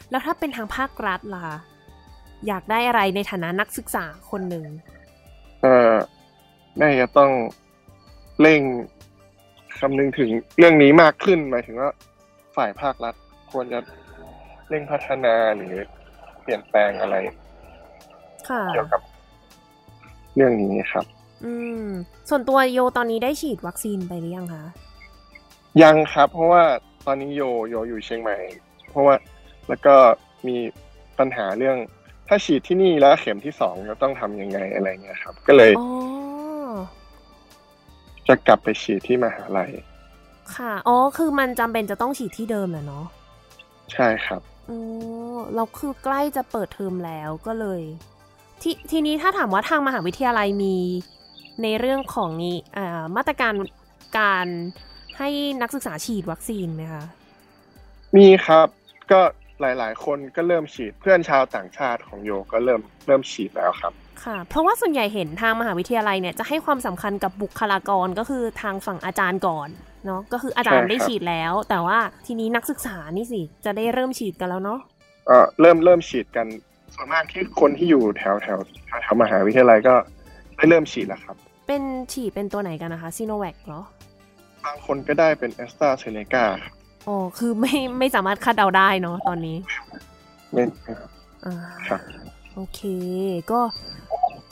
แล้วถ้าเป็นทางภาครัฐล่ะคะอยากได้อะไรในฐานะนักศึกษาคนหนึ่งเอ่อน่าจะต้องเร่งคำนึงถึงเรื่องนี้มากขึ้นหมายถึงว่าฝ่ายภาครัฐ ควรจะเร่งพัฒนาหรือเปลี่ยนแปลงอะไรค่ะ เกี่ยวกับเรื่องนี้ครับ อืม ส่วนตัวโยตอนนี้ได้ฉีดวัคซีนไปหรือยังคะยังครับ เพราะว่าตอนนี้โยโยอยู่เชียงใหม่ เพราะว่าแล้วก็มีปัญหาเรื่อง ถ้าฉีดที่นี่แล้วเข็มที่สองจะต้องทำยังไงอะไรเงี้ยครับ ก็เลยอ๋อจะกลับไปฉีดที่มหาลัยค่ะ อ๋อ คือมันจำเป็นจะต้องฉีดที่เดิมแหละเนาะ ใช่ครับ อ๋อ เราคือใกล้จะเปิดเทอมแล้วก็เลย ทีทีนี้ถ้าถามว่าทางมหาวิทยาลัยมีในเรื่องของนี้อ่ามาตรการการให้นักศึกษาฉีดวัคซีนไหมคะ มีครับก็หลาย ๆ คนก็เริ่มฉีดเพื่อนชาวต่างชาติของโยก็เริ่มเริ่มฉีดแล้วครับ ค่ะ เพราะว่าส่วนใหญ่เห็นทางมหาวิทยาลัยเนี่ยจะให้ความสำคัญกับบุคลากรก็คือทางฝั่งอาจารย์ก่อนเนาะก็คืออาจารย์ใช่ครับได้ฉีดแล้ว แต่ว่าทีนี้นักศึกษานี่สิจะได้เริ่มฉีดกันแล้วเนาะเออเริ่มเริ่มฉีดกัน ส่วนมากที่คนที่อยู่แถวแถวแถวมหาวิทยาลัยก็ได้เริ่มฉีดแล้วครับ เป็นฉีดเป็นตัวไหนกันนะคะซีโนแวคเหรอบางคนก็ได้เป็นแอสตราเซเนกาอ๋อคือไม่ไม่สามารถคาดเดาได้เนาะตอนนี้ไม่อ่าครับโอเค ก็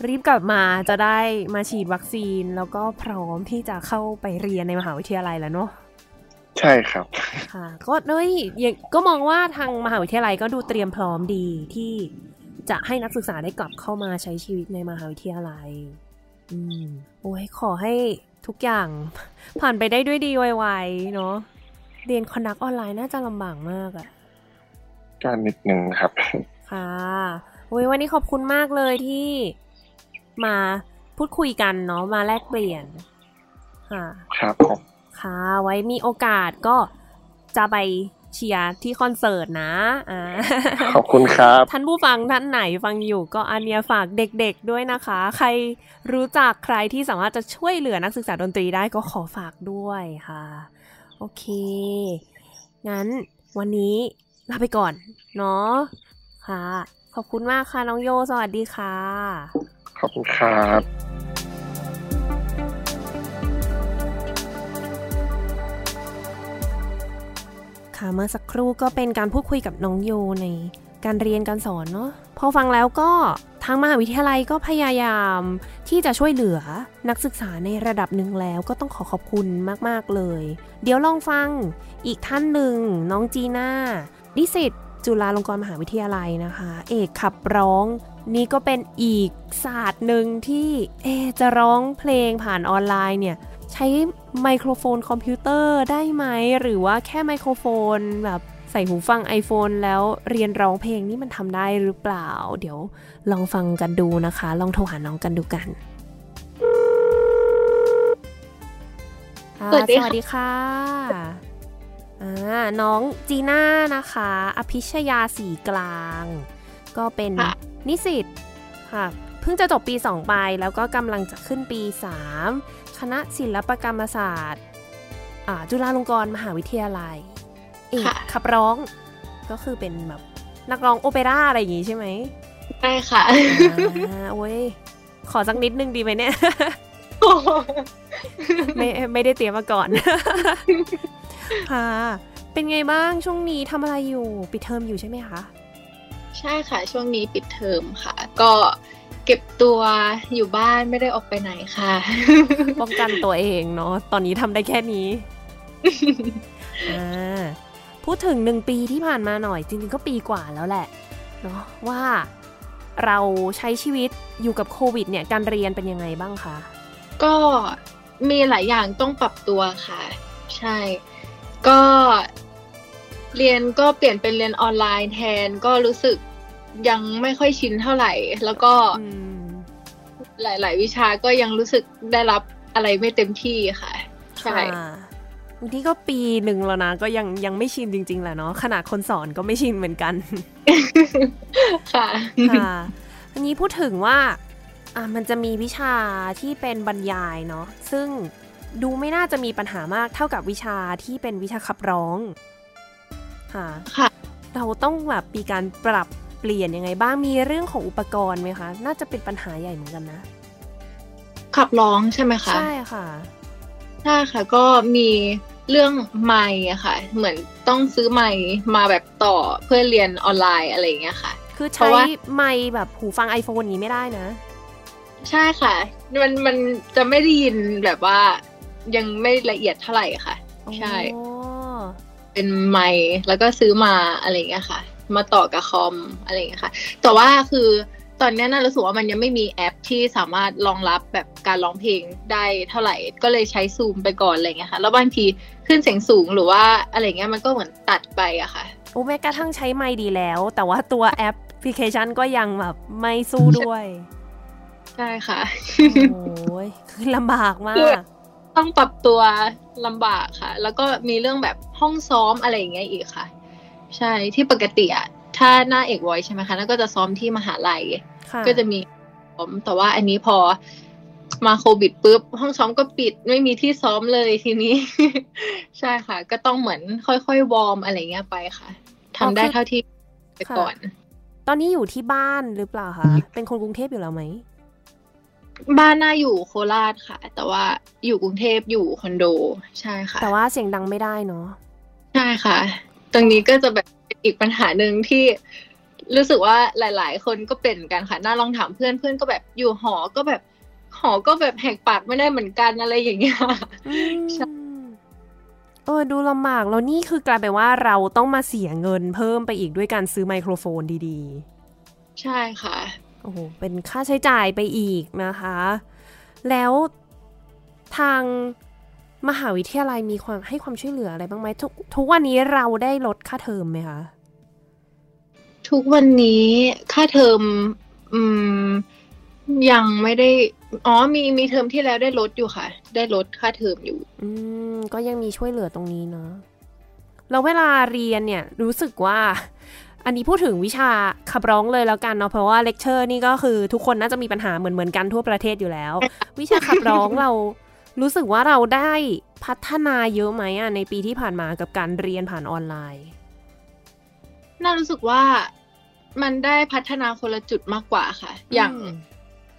รีบกลับมาจะได้มาฉีดวัคซีนแล้วก็พร้อมที่จะเข้าไปเรียนในมหาวิทยาลัยแล้วเนาะใช่ครับ ค่ะ ก็เอ้ยยังก็มองว่าทางมหาวิทยาลัยก็ดูเตรียมพร้อมดีที่ จะให้นักศึกษาได้กลับเข้ามาใช้ชีวิตในมหาวิทยาลัย อืม โอ้ย ขอให้ทุกอย่างผ่านไปได้ด้วยดีไวๆเนาะ เรียน conduct ออนไลน์น่าจะลำบากมากอะการนิดนึงครับ ค่ะโอ้ยวันนี้ขอบคุณมากเลยที่มาพูดคุยกันเนาะ มาแลกเปลี่ยน ค่ะ ครับผมค่ะ ไว้มีโอกาสก็จะไป เชียร์ที่คอนเสิร์ตนะอ่าขอบคุณครับ ท่านผู้ฟังท่านไหนฟังอยู่ก็อันเนียฝากเด็กๆด้วยนะคะ ใครรู้จักใครที่สามารถจะช่วยเหลือนักศึกษาดนตรีได้ก็ขอฝากด้วยค่ะ โอเค งั้นวันนี้ลาไปก่อน เนาะค่ะ ขอบคุณมากค่ะ น้องโย สวัสดีค่ะ ขอบคุณครับ คะ เมื่อสักครู่ก็เป็นการพูดคุยกับน้องโยในการเรียนการสอนเนาะพอฟังแล้วก็ทางมหาวิทยาลัยก็พยายามที่จะช่วยเหลือนักศึกษาในระดับหนึ่งแล้วก็ต้องขอขอบคุณมาก ๆ เลย เดี๋ยวลองฟังอีกท่านหนึ่งน้องจีน่านิสิตจุฬาลงกรณ์มหาวิทยาลัยนะคะ เอกขับร้อง นี่ก็เป็นอีกศาสตร์หนึ่งที่เอจะร้องเพลงผ่านออนไลน์เนี่ย ใช้ไมโครโฟนคอมพิวเตอร์ได้ไหม หรือว่าแค่ไมโครโฟนแบบใส่หูฟัง iPhone แล้วเรียนร้องเพลงนี่มันทำได้หรือเปล่า เดี๋ยวลองฟังกันดูนะคะ ลองโทรหาน้องกันดูกันค่ะสวัสดีสค่ะวัสดีค่ะอ่าน้องจีน่านะคะ อภิชยาสีกลาง ก็เป็นค่ะนิสิตค่ะ เพิ่งจะจบปี 2 ไป แล้วก็กำลังจะขึ้นปี 3 คณะศิลปกรรมศาสตร์อ่าจุฬาลงกรณ์มหาวิทยาลัย เอกค่ะขับร้อง ก็คือเป็นแบบนักร้องโอเปร่าอะไรอย่างงี้ใช่ไหมได้ค่ะอ่าโอ้ยขอสักนิดนึงดีไหมเนี่ยไม่ไม่ได้เตรียมมาก่อนค่ะเป็นไงบ้างช่วงนี้ทำอะไรอยู่ ปิดเทอมอยู่ใช่ไหมคะ ใช่ค่ะ ช่วงนี้ปิดเทอมค่ะ ก็ เก็บตัวอยู่บ้านไม่ได้ออกไปไหนค่ะ ป้องกันตัวเองเนาะตอนนี้ทำได้แค่นี้อ่าพูดถึงหนึ่งปีที่ผ่านมาหน่อย จริงๆก็ปีกว่าแล้วแหละเนาะว่าเราใช้ชีวิตอยู่กับโควิด เนี่ยการเรียนเป็นยังไงบ้างคะก็มีหลายอย่างต้องปรับตัวค่ะ ใช่ ก็เรียนก็เปลี่ยนเป็นเรียนออนไลน์แทนก็รู้สึก ยังไม่ค่อยชินเท่าไหร่ แล้วก็อืมหลาย ๆ วิชาก็ยังรู้สึกได้รับอะไรไม่เต็มที่ค่ะ ใช่ค่ะบางทีก็ปีหนึ่งแล้วนะ ก็ยังยังไม่ชินจริง ๆ แหละเนาะขนาดคนสอนก็ไม่ชินเหมือนกัน ค่ะค่ะอันนี้พูดถึงว่าอะมันจะมีวิชาที่เป็นบรรยายเนาะซึ่งดูไม่น่าจะมีปัญหามากเท่ากับวิชาที่เป็นวิชาขับร้องค่ะค่ะเราต้องแบบมีการปรับ เปลี่ยนยังไงบ้างมีเรื่องของอุปกรณ์ไหมคะ น่าจะเป็นปัญหาใหญ่เหมือนกันนะ ขับร้องใช่ไหมคะ ใช่ค่ะใช่ค่ะ ก็มีเรื่องไมค์อะค่ะ เหมือนต้องซื้อไมค์มาแบบต่อเพื่อเรียนออนไลน์อะไรอย่างเงี้ยค่ะ คือเพใช้ราะว่าไมค์แบบหูฟัง iPhone นี้ไม่ได้นะ ใช่ค่ะ มันมันจะไม่ได้ยินแบบว่ายังไม่ละเอียดเท่าไหร่ค่ะ ใช่อ๋อ เป็นไมค์แล้วก็ซื้อมาอะไรอย่างเงี้ยค่ะ มาต่อกับคอมอะไรอย่างเงี้ยค่ะ แต่ว่าคือตอนเนี้ยน่ารู้สึกว่ามันยังไม่มีแอปที่สามารถรองรับแบบการร้องเพลงได้เท่าไหร่ ก็เลยใช้ซูมไปก่อนอะไรอย่างเงี้ยค่ะ แล้วบางทีขึ้นเสียงสูงหรือว่าอะไรเงี้ยมันก็เหมือนตัดไปอะค่ะโอ้แม้กระทั่งใช้ไมค์ดีแล้ว แต่ว่าตัวแอปพลิเคชันก็ยังแบบไม่สู้ด้วย ใช่ค่ะ โอ้ยคือลำบากมาคือก ต้องปรับตัวลำบากค่ะ แล้วก็มีเรื่องแบบห้องซ้อมอะไรอย่างเงี้ยอีกค่ะ ใช่ที่ปกติอะถ้าหน้าเอกไว้ใช่ไหมคะนั่นก็จะซ้อมที่มหาลัยค่ะก็จะมีซ้อมแต่ว่าอันนี้พอมาโควิดปุ๊บห้องซ้อมก็ปิดไม่มีที่ซ้อมเลยทีนี้ ใช่ค่ะ ก็ต้องเหมือนค่อยๆวอร์มอะไรเงี้ยไปค่ะทำได้เท่าที่ไปก่อน ตอนนี้อยู่ที่บ้านหรือเปล่าคะเป็นคนกรุงเทพอยู่แล้วไหม บ้านน่าอยู่โคราชค่ะ แต่ว่าอยู่กรุงเทพอยู่คอนโด ใช่ค่ะ แต่ว่าเสียงดังไม่ได้เนาะใช่ค่ะ ตรงนี้ก็จะแบบเป็นอีกปัญหาหนึ่งที่รู้สึกว่าหลาย ๆ คนก็เป็นกันค่ะ น่าลองถามเพื่อนเพื่อนก็แบบอยู่หอก็แบบหอก็แบบแหกปากไม่ได้เหมือนกันอะไรอย่างเงี้ยอืมใช่เออดูลำบากแล้วนี่คือกลายเป็นว่าเราต้องมาเสียเงินเพิ่มไปอีกด้วยการซื้อไมโครโฟนดีใช่ค่ะๆโอ้โหเป็นค่าใช้จ่ายไปอีกนะคะ แล้วทางมหาวิทยาลัยมีความให้ความช่วยเหลืออะไรบ้างไหมทุกทุกวันนี้เราได้ลดค่าเทอมไหมคะทุกวันนี้ค่าเทอมอืมยังไม่ได้อ๋อมีมีเทอมที่แล้วได้ลดอยู่ค่ะ ได้ลดค่าเทอมอยู่ อืมก็ยังมีช่วยเหลือตรงนี้เนาะแล้วเวลาเรียนเนี่ย รู้สึกว่า อันนี้พูดถึงวิชาขับร้องเลยแล้วกันเนาะเพราะว่าเลคเชอร์นี่ก็คือทุกคนน่าจะมีปัญหาเหมือนเหมือนๆกันทั่วประเทศอยู่แล้ว วิชาขับร้องเรารู้สึกว่าเราได้พัฒนาเยอะไหมอะในปีที่ผ่านมากับการเรียนผ่านออนไลน์ น่ารู้สึกว่ามันได้พัฒนาคนละจุดมากกว่าค่ะ อย่างอืม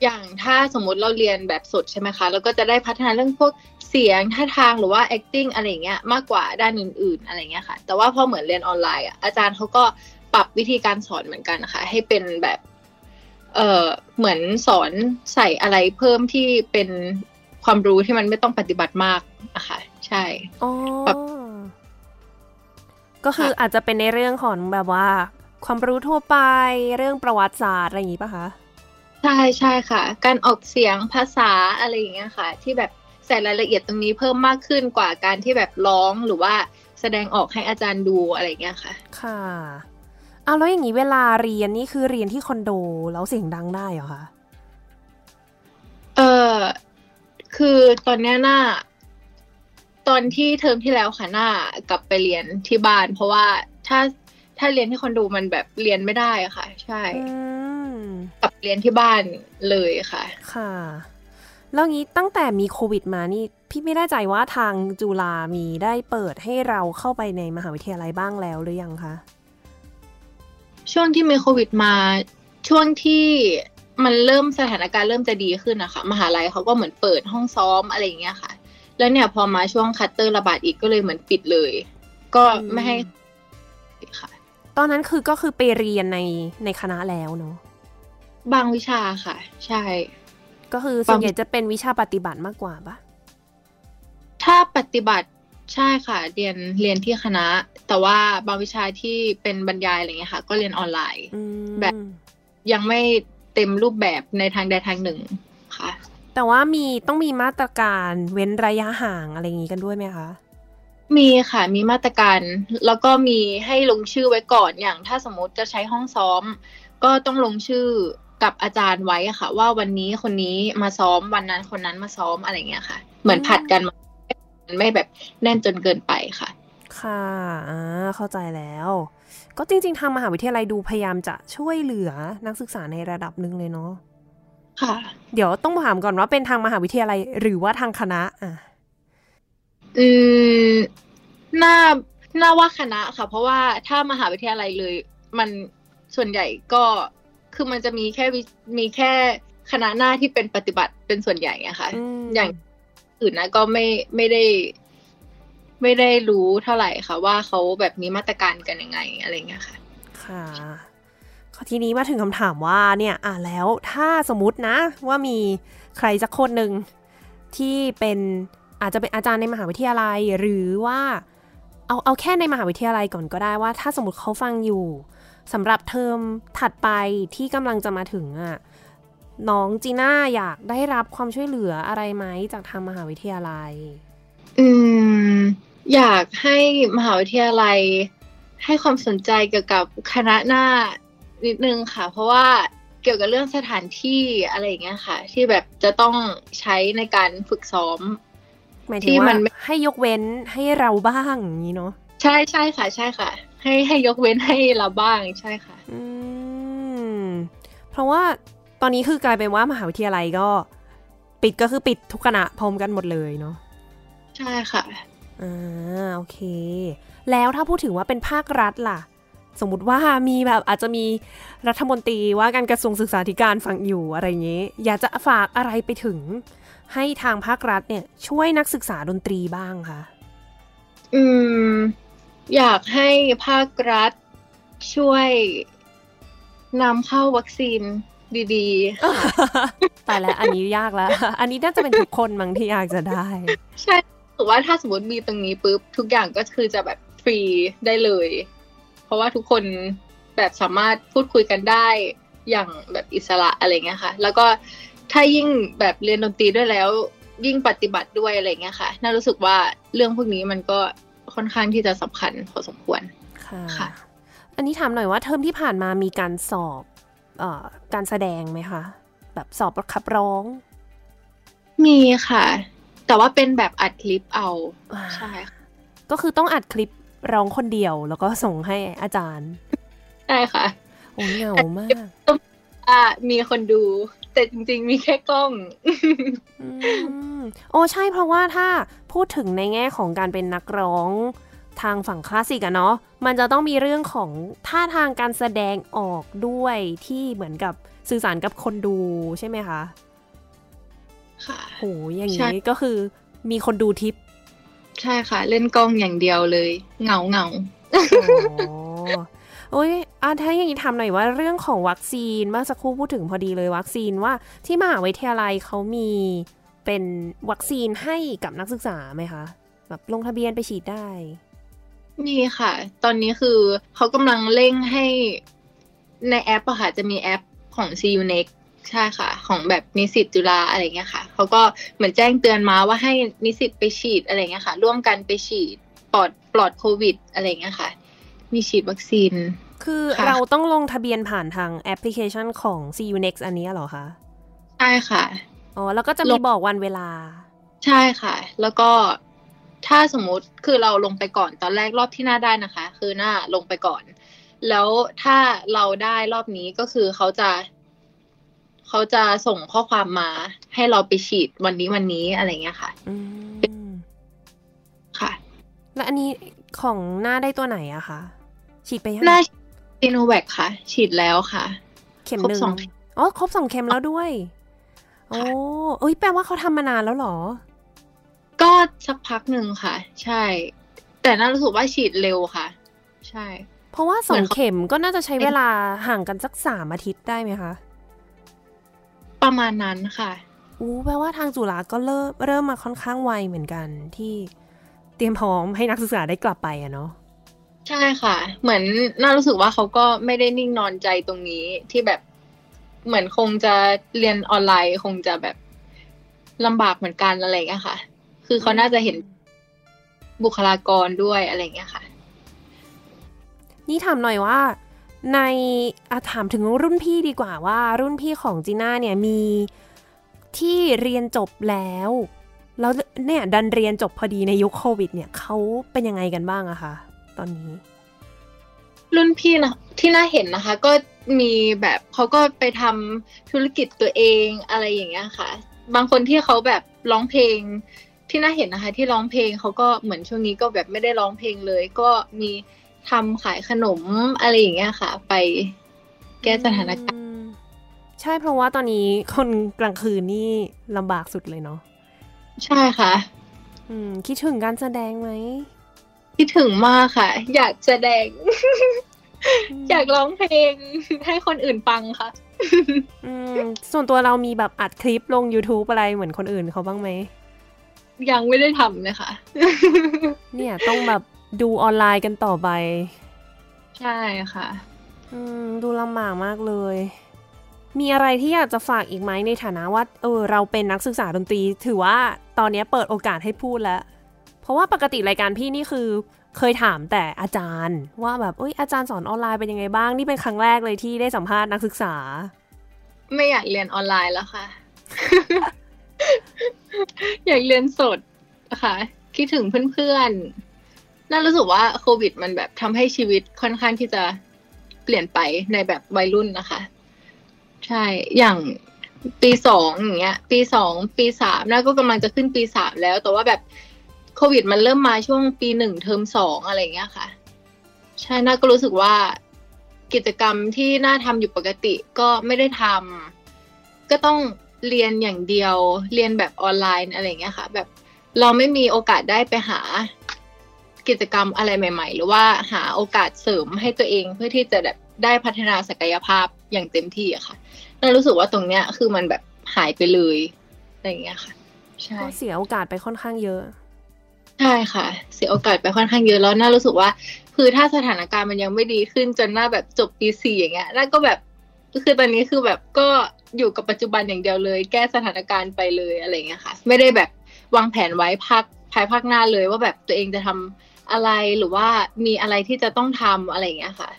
อย่างถ้าสมมติเราเรียนแบบสดใช่ไหมคะเราก็จะได้พัฒนาเรื่องพวกเสียงท่าทางหรือว่า acting อะไรอย่างเงี้ยมากกว่าด้านอื่น ๆ อะไรเงี้ยค่ะ แต่ว่าพอเหมือนเรียนออนไลน์อะอาจารย์เขาก็ ปรับวิธีการสอนเหมือนกันนะคะให้เป็นแบบ เอ่อเหมือนสอนใส่อะไรเพิ่มที่เป็นความรู้ที่มันไม่ต้องปฏิบัติมากอะค่ะใช่อ๋อแบบก็คือค่ะอาจจะเป็นในเรื่องของแบบว่า ความรู้ทั่วไปเรื่องประวัติศาสตร์อะไรอย่างงี้ป่ะคะใช่ใช่ค่ะ การออกเสียงภาษาอะไรอย่างเงี้ยค่ะ ที่แบบใส่รายละเอียดตรงนี้เพิ่มมากขึ้นกว่าการที่แบบร้องหรือว่าแสดงออกให้อาจารย์ดูอะไรอย่างเงี้ยค่ะ ค่ะ เอาแล้วอย่างนี้เวลาเรียนนี่คือเรียนที่คอนโดแล้วเสียงดังได้เหรอคะ เออคือตอนเนี้ยหน้า ตอนที่เทอมที่แล้วค่ะหน้ากลับไปเรียนที่บ้าน เพราะว่าถ้าถ้าเรียนที่คอนโดมันแบบเรียนไม่ได้อะค่ะ ใช่อืมกลับเรียนที่บ้านเลยค่ะ ค่ะแล้วงี้ตั้งแต่มีโควิดมานี่ พี่ไม่แน่ใจว่าทางจุฬามีได้เปิดให้เราเข้าไปในมหาวิทยาลัยบ้างแล้วหรือยังคะ ช่วงที่มีโควิดมาช่วงที่มันเริ่มสถานการณ์เริ่มจะดีขึ้นนะคะมหาลัยเขาก็เหมือนเปิดห้องซ้อมอะไรอย่างเงี้ยค่ะ แล้วเนี่ยพอมาช่วงคัตเตอร์ระบาดอีกก็เลยเหมือนปิดเลย ก็ไม่ให้ค่ะ ตอนนั้นคือก็คือไปเรียนในในคณะแล้วเนาะบางวิชาค่ะ ใช่ ก็คือส่วนใหญ่จะเป็นวิชาปฏิบัติมากกว่าปะถ้าปฏิบัติ ใช่ค่ะ เรียนเรียนที่คณะ แต่ว่าบางวิชาที่เป็นบรรยายอะไรเงี้ยค่ะ ก็เรียนออนไลน์อืมแบบยังไม่เต็มรูปแบบในทางใดทางหนึ่งค่ะ แต่ว่ามีต้องมีมาตรการเว้นระยะห่างอะไรอย่างงี้กันด้วยไหมคะมีค่ะมีมาตรการแล้วก็มีให้ลงชื่อไว้ก่อนอย่างถ้าสมมติจะใช้ห้องซ้อม ก็ต้องลงชื่อกับอาจารย์ไว้อะค่ะ ว่าวันนี้คนนี้มาซ้อมวันนั้นคนนั้นมาซ้อมอะไรเงี้ยค่ะ เหมือนผัดกันมามัน ไม่แบบแน่นจนเกินไปค่ะ ค่ะอ่าเข้าใจแล้ว ก็จริง ๆ ทางมหาวิทยาลัยดูพยายามจะช่วยเหลือนักศึกษาในระดับหนึ่งเลยเนาะค่ะ เดี๋ยวต้องถามก่อนว่าเป็นทางมหาวิทยาลัยหรือว่าทางคณะอะอืมน่าน่าว่าคณะค่ะ เพราะว่าถ้ามหาวิทยาลัยเลย มันส่วนใหญ่ก็คือมันจะมีแค่วิมีแค่คณะหน้าที่เป็นปฏิบัติเป็นส่วนใหญ่อะค่ะอืมอย่าง อื่นนะก็ไม่ไม่ได้ ไม่ได้รู้เท่าไหร่ค่ะ ว่าเขาแบบมีมาตรการกันยังไงอะไรเงี้ยค่ะ ค่ะทีนี้มาถึงคำถามว่าเนี่ยอะแล้วถ้าสมมตินะ ว่ามีใครสักคนหนึ่งที่เป็นอาจจะเป็นอาจารย์ในมหาวิทยาลัย หรือว่าเอาเอาแค่ในมหาวิทยาลัยก่อนก็ได้ว่า ถ้าสมมติเขาฟังอยู่สำหรับเทอมถัดไปที่กำลังจะมาถึงอะ น้องจีน่าอยากได้รับความช่วยเหลืออะไรไหมจากทางมหาวิทยาลัย อืม อยากให้มหาวิทยาลัย ให้ความสนใจเกี่ยวกับคณะหน้านิดนึงค่ะ เพราะว่าเกี่ยวกับเรื่องสถานที่อะไรอย่างเงี้ยค่ะ ที่แบบจะต้องใช้ในการฝึกซ้อมหมายถึที่งว่ามันไม่ให้ยกเว้นให้เราบ้างอย่างนี้เนาะใช่ใช่ค่ะ ใช่ค่ะ ให้ให้ยกเว้นให้เราบ้างใช่ค่ะ อืม เพราะว่า ตอนนี้คือกลายเป็นว่ามหาวิทยาลัยก็ ปิดก็คือปิดทุกคณะพร้อมกันหมดเลยเนาะใช่ค่ะอ่าโอเค แล้วถ้าพูดถึงว่าเป็นภาครัฐล่ะ สมมติว่ามีแบบอาจจะมีรัฐมนตรีว่าการกระทรวงศึกษาธิการฟังอยู่อะไรอย่างเงี้ยอยากจะฝากอะไรไปถึง ให้ทางภาครัฐเนี่ย ช่วยนักศึกษาดนตรีบ้างคะอืม อยากให้ภาครัฐช่วยนำเข้าวัคซีน ดีๆค่ะตายแล้วอันนี้ยากแล้ว อันนี้น่าจะเป็นทุกคนมั้งที่อยากจะได้ ใช่ถือว่าถ้าสมมติมีตรงนี้ปุ๊บทุกอย่างก็คือจะแบบฟรีได้เลย เพราะว่าทุกคนแบบสามารถพูดคุยกันได้อย่างแบบอิสระอะไรเงี้ยค่ะ แล้วก็ถ้ายิ่งแบบเรียนดนตรีด้วยแล้ว ยิ่งปฏิบัติด้วยอะไรเงี้ยค่ะ น่ารู้สึกว่าเรื่องพวกนี้มันก็ค่อนข้างที่จะสำคัญพอสมควรค่ะค่ะ อันนี้ถามหน่อยว่าเทอมที่ผ่านมามีการสอบเอ่อ การแสดงไหมคะ แบบสอบขับร้อง มีค่ะ แต่ว่าเป็นแบบอัดคลิปเอาอ่าใช่ค่ะก็คือต้องอัดคลิปร้องคนเดียว แล้วก็ส่งให้อาจารย์ใช่ค่ะโอ้เหงามากอ่ามีคนดู แต่จริง ๆ มีแค่กล้องอืมโอ้ใช่เพราะว่าถ้าพูดถึงในแง่ของการเป็นนักร้อง ทางฝั่งคลาสสิกอะเนาะมันจะต้องมีเรื่องของท่าทางการแสดงออกด้วยที่เหมือนกับสื่อสารกับคนดูใช่ไหมคะ ค่ะโหอย่างใช่นี้ก็คือมีคนดูทิป ใช่ค่ะ เล่นกล้องอย่างเดียวเลยเหงาเหงาอ๋อโอ้ยอาถ้าอย่างนี้ทำหน่อยว่าเรื่องของวัคซีนเมื่อสักครู่พูดถึงพอดีเลยวัคซีนว่าที่มหาวิทยาลัยเขามีเป็นวัคซีนให้กับนักศึกษาไหมคะ แบบลงทะเบียนไปฉีดได้ มีค่ะ ตอนนี้คือเขากำลังเร่งให้ในแอปอะค่ะ จะมีแอปของ CU Next ใช่ค่ะ ของแบบนิสิตจุฬาอะไรเงี้ยค่ะเขาก็เหมือนแจ้งเตือนมาว่าให้นิสิตไปฉีดอะไรเงี้ยค่ะ ร่วมกันไปฉีดปลอดปลอดโควิดอะไรเงี้ยค่ะ มีฉีดวัคซีน คือค่ะเราต้องลงทะเบียนผ่านทางแอปพลิเคชันของ CU Next อันนี้เหรอคะ ใช่ค่ะ อ๋อ แล้วก็จะลมีงบอกวันเวลา ใช่ค่ะ แล้วก็ ถ้าสมมุติคือเราลงไปก่อนตอนแรกรอบที่หน้าได้นะคะ คือหน้าลงไปก่อน แล้วถ้าเราได้รอบนี้ก็คือเขาจะ เขาจะส่งข้อความมา ให้เราไปฉีดวันนี้วันนี้อะไรเงี้ยค่ะอืมค่ะ แล้วอันนี้ของหน้าได้ตัวไหนอะคะฉีดไปยังหน้าซีโนแวคค่ะ ฉีดแล้วค่ะ เข็มครบหนึ่งสองอ๋อครบสองเข็มแล้วด้วยโอ้เอ้ยแปลว่าเขาทำมานานแล้วเหรอ ก็สักพักหนึ่งค่ะ ใช่ แต่น่ารู้สึกว่าฉีดเร็วค่ะ ใช่ เพราะว่าสเหมืองอนเขาเข็มก็น่าจะใช้เวลาห่างกันสักสามอาทิตย์ได้ไหมคะ ประมาณนั้นค่ะอู้แปลว่าทางจุฬาก็เริ่มเริ่มมาค่อนข้างไวเหมือนกันที่เตรียมพร้อมให้นักศึกษาได้กลับไปอะเนาะใช่ค่ะ เหมือนน่ารู้สึกว่าเขาก็ไม่ได้นิ่งนอนใจตรงนี้ที่แบบเหมือนคงจะเรียนออนไลน์ คงจะแบบลำบากเหมือนกันอะไรอย่างเงี้ยค่ะ คือเขาน่าจะเห็นบุคลากรด้วยอะไรอย่างเงี้ยค่ะ นี่ถามหน่อยว่า ในอะถามถึงรุ่นพี่ดีกว่าว่า รุ่นพี่ของจีน่าเนี่ยมีที่เรียนจบแล้ว แล้วเนี่ยดันเรียนจบพอดีในยุคโควิด เนี่ยเขาเป็นยังไงกันบ้างอะคะตอนนี้ รุ่นพี่นะที่น่าเห็นนะคะ ก็มีแบบเขาก็ไปทำธุรกิจตัวเองอะไรอย่างเงี้ยค่ะ บางคนที่เขาแบบร้องเพลง ที่น่าเห็นนะคะ ที่ร้องเพลงเขาก็เหมือนช่วงนี้ก็แบบไม่ได้ร้องเพลงเลย ก็มีทำขายขนมอะไรอย่างเงี้ยค่ะ ไปแก้สถานการณ์อืมใช่เพราะว่าตอนนี้คนกลางคืนนี่ลำบากสุดเลยเนาะใช่ค่ะ อืม คิดถึงการแสดงไหมคิดถึงมากค่ะ อยากแสดงมอยากร้องเพลงให้คนอื่นฟังค่ะ อืม ส่วนตัวเรามีแบบอัดคลิปลง YouTube อะไรเหมือนคนอื่นเขาบ้างไหม ยังไม่ได้ทำเลยค่ะ เนี่ยต้องแบบดูออนไลน์กันต่อไป ใช่ค่ะ อืม ดูลำบากมากเลย มีอะไรที่อยากจะฝากอีกไหมในฐานะว่า เออ เราเป็นนักศึกษาดนตรี ถือว่าตอนนี้เปิดโอกาสให้พูดแล้ว เพราะว่าปกติรายการพี่นี่คือ เคยถามแต่อาจารย์ ว่าแบบเอ้ยอาจารย์สอนออนไลน์เป็นยังไงบ้าง นี่เป็นครั้งแรกเลยที่ได้สัมภาษณ์นักศึกษา ไม่อยากเรียนออนไลน์แล้วค่ะ อยากเรียนสดค่ะ คิดถึงเพื่อนๆ น่ารู้สึกว่าโควิดมันแบบทำให้ชีวิตค่อนข้างที่จะเปลี่ยนไปในแบบวัยรุ่นนะคะ ใช่ อย่างปีสองอย่างเงี้ย ปีสองปีสามน่าก็กำลังจะขึ้นปีสามแล้ว แต่ว่าแบบโควิดมันเริ่มมาช่วงปีหนึ่งเทอมสองอะไรเงี้ยค่ะ ใช่น่าก็รู้สึกว่ากิจกรรมที่น่าทำอยู่ปกติก็ไม่ได้ทำก็ต้อง เรียนอย่างเดียว เรียนแบบออนไลน์อะไรเงี้ยค่ะ แบบเราไม่มีโอกาสได้ไปหากิจกรรมอะไรใหม่ ๆ หรือว่าหาโอกาสเสริมให้ตัวเองเพื่อที่จะแบบได้พัฒนาศักยภาพอย่างเต็มที่อะค่ะน่ารู้สึกว่าตรงเนี้ยคือมันแบบหายไปเลยอะไรเงี้ยค่ะ ใช่ก็เสียโอกาสไปค่อนข้างเยอะ ใช่ค่ะ เสียโอกาสไปค่อนข้างเยอะแล้วน่ารู้สึกว่า คือถ้าสถานการณ์มันยังไม่ดีขึ้นจนหน้าแบบจบปีสี่อย่างเงี้ยน่าก็แบบคือตอนนี้คือแบบก็ อยู่กับปัจจุบันอย่างเดียวเลย แก้สถานการณ์ไปเลยอะไรเงี้ยค่ะ ไม่ได้แบบวางแผนไว้พักภายภาคหน้าเลยว่าแบบตัวเองจะทำอะไรหรือว่ามีอะไรที่จะต้องทำอะไรเงี้ยค่ะ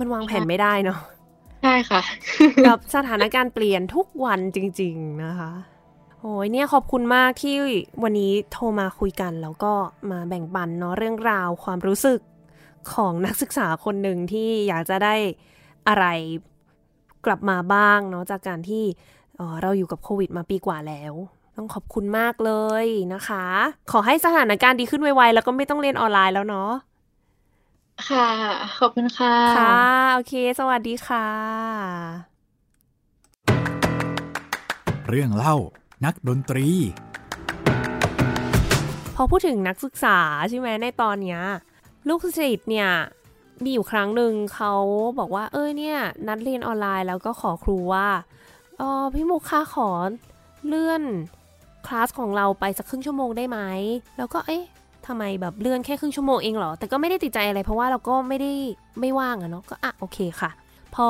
มันวางแผนไม่ได้เนาะใช่ค่ะกับสถานการณ์เปลี่ยนทุกวันจริง ๆนะคะโอ้ยเนี่ยขอบคุณมากที่วันนี้โทรมาคุยกัน แล้วก็มาแบ่งปันเนาะเรื่องราวความรู้สึกของนักศึกษาคนหนึ่งที่อยากจะได้อะไร กลับมาบ้างเนาะจากการที่เอ่อเราอยู่กับโควิดมาปีกว่าแล้ว ต้องขอบคุณมากเลยนะคะ ขอให้สถานการณ์ดีขึ้นไวๆแล้วก็ไม่ต้องเรียนออนไลน์แล้วเนาะค่ะ ขอบคุณค่ะ ค่ะ โอเค สวัสดีค่ะ เรื่องเล่านักดนตรี พอพูดถึงนักศึกษาใช่ไหมในตอนเนี้ย ลูกศิษย์เนี่ย มีอยู่ครั้งหนึ่งเขาบอกว่า เอ้ยเนี่ย นัดเรียนออนไลน์แล้วก็ขอครูว่าเออพี่มุกคะขอเลื่อนคลาสของเราไปสักครึ่งชั่วโมงได้ไหม แล้วก็เอ๊ะทำไมแบบเลื่อนแค่ครึ่งชั่วโมงเองเหรอ แต่ก็ไม่ได้ติดใจอะไรเพราะว่าเราก็ไม่ได้ไม่ว่างอะเนาะ ก็อะโอเคค่ะ พอ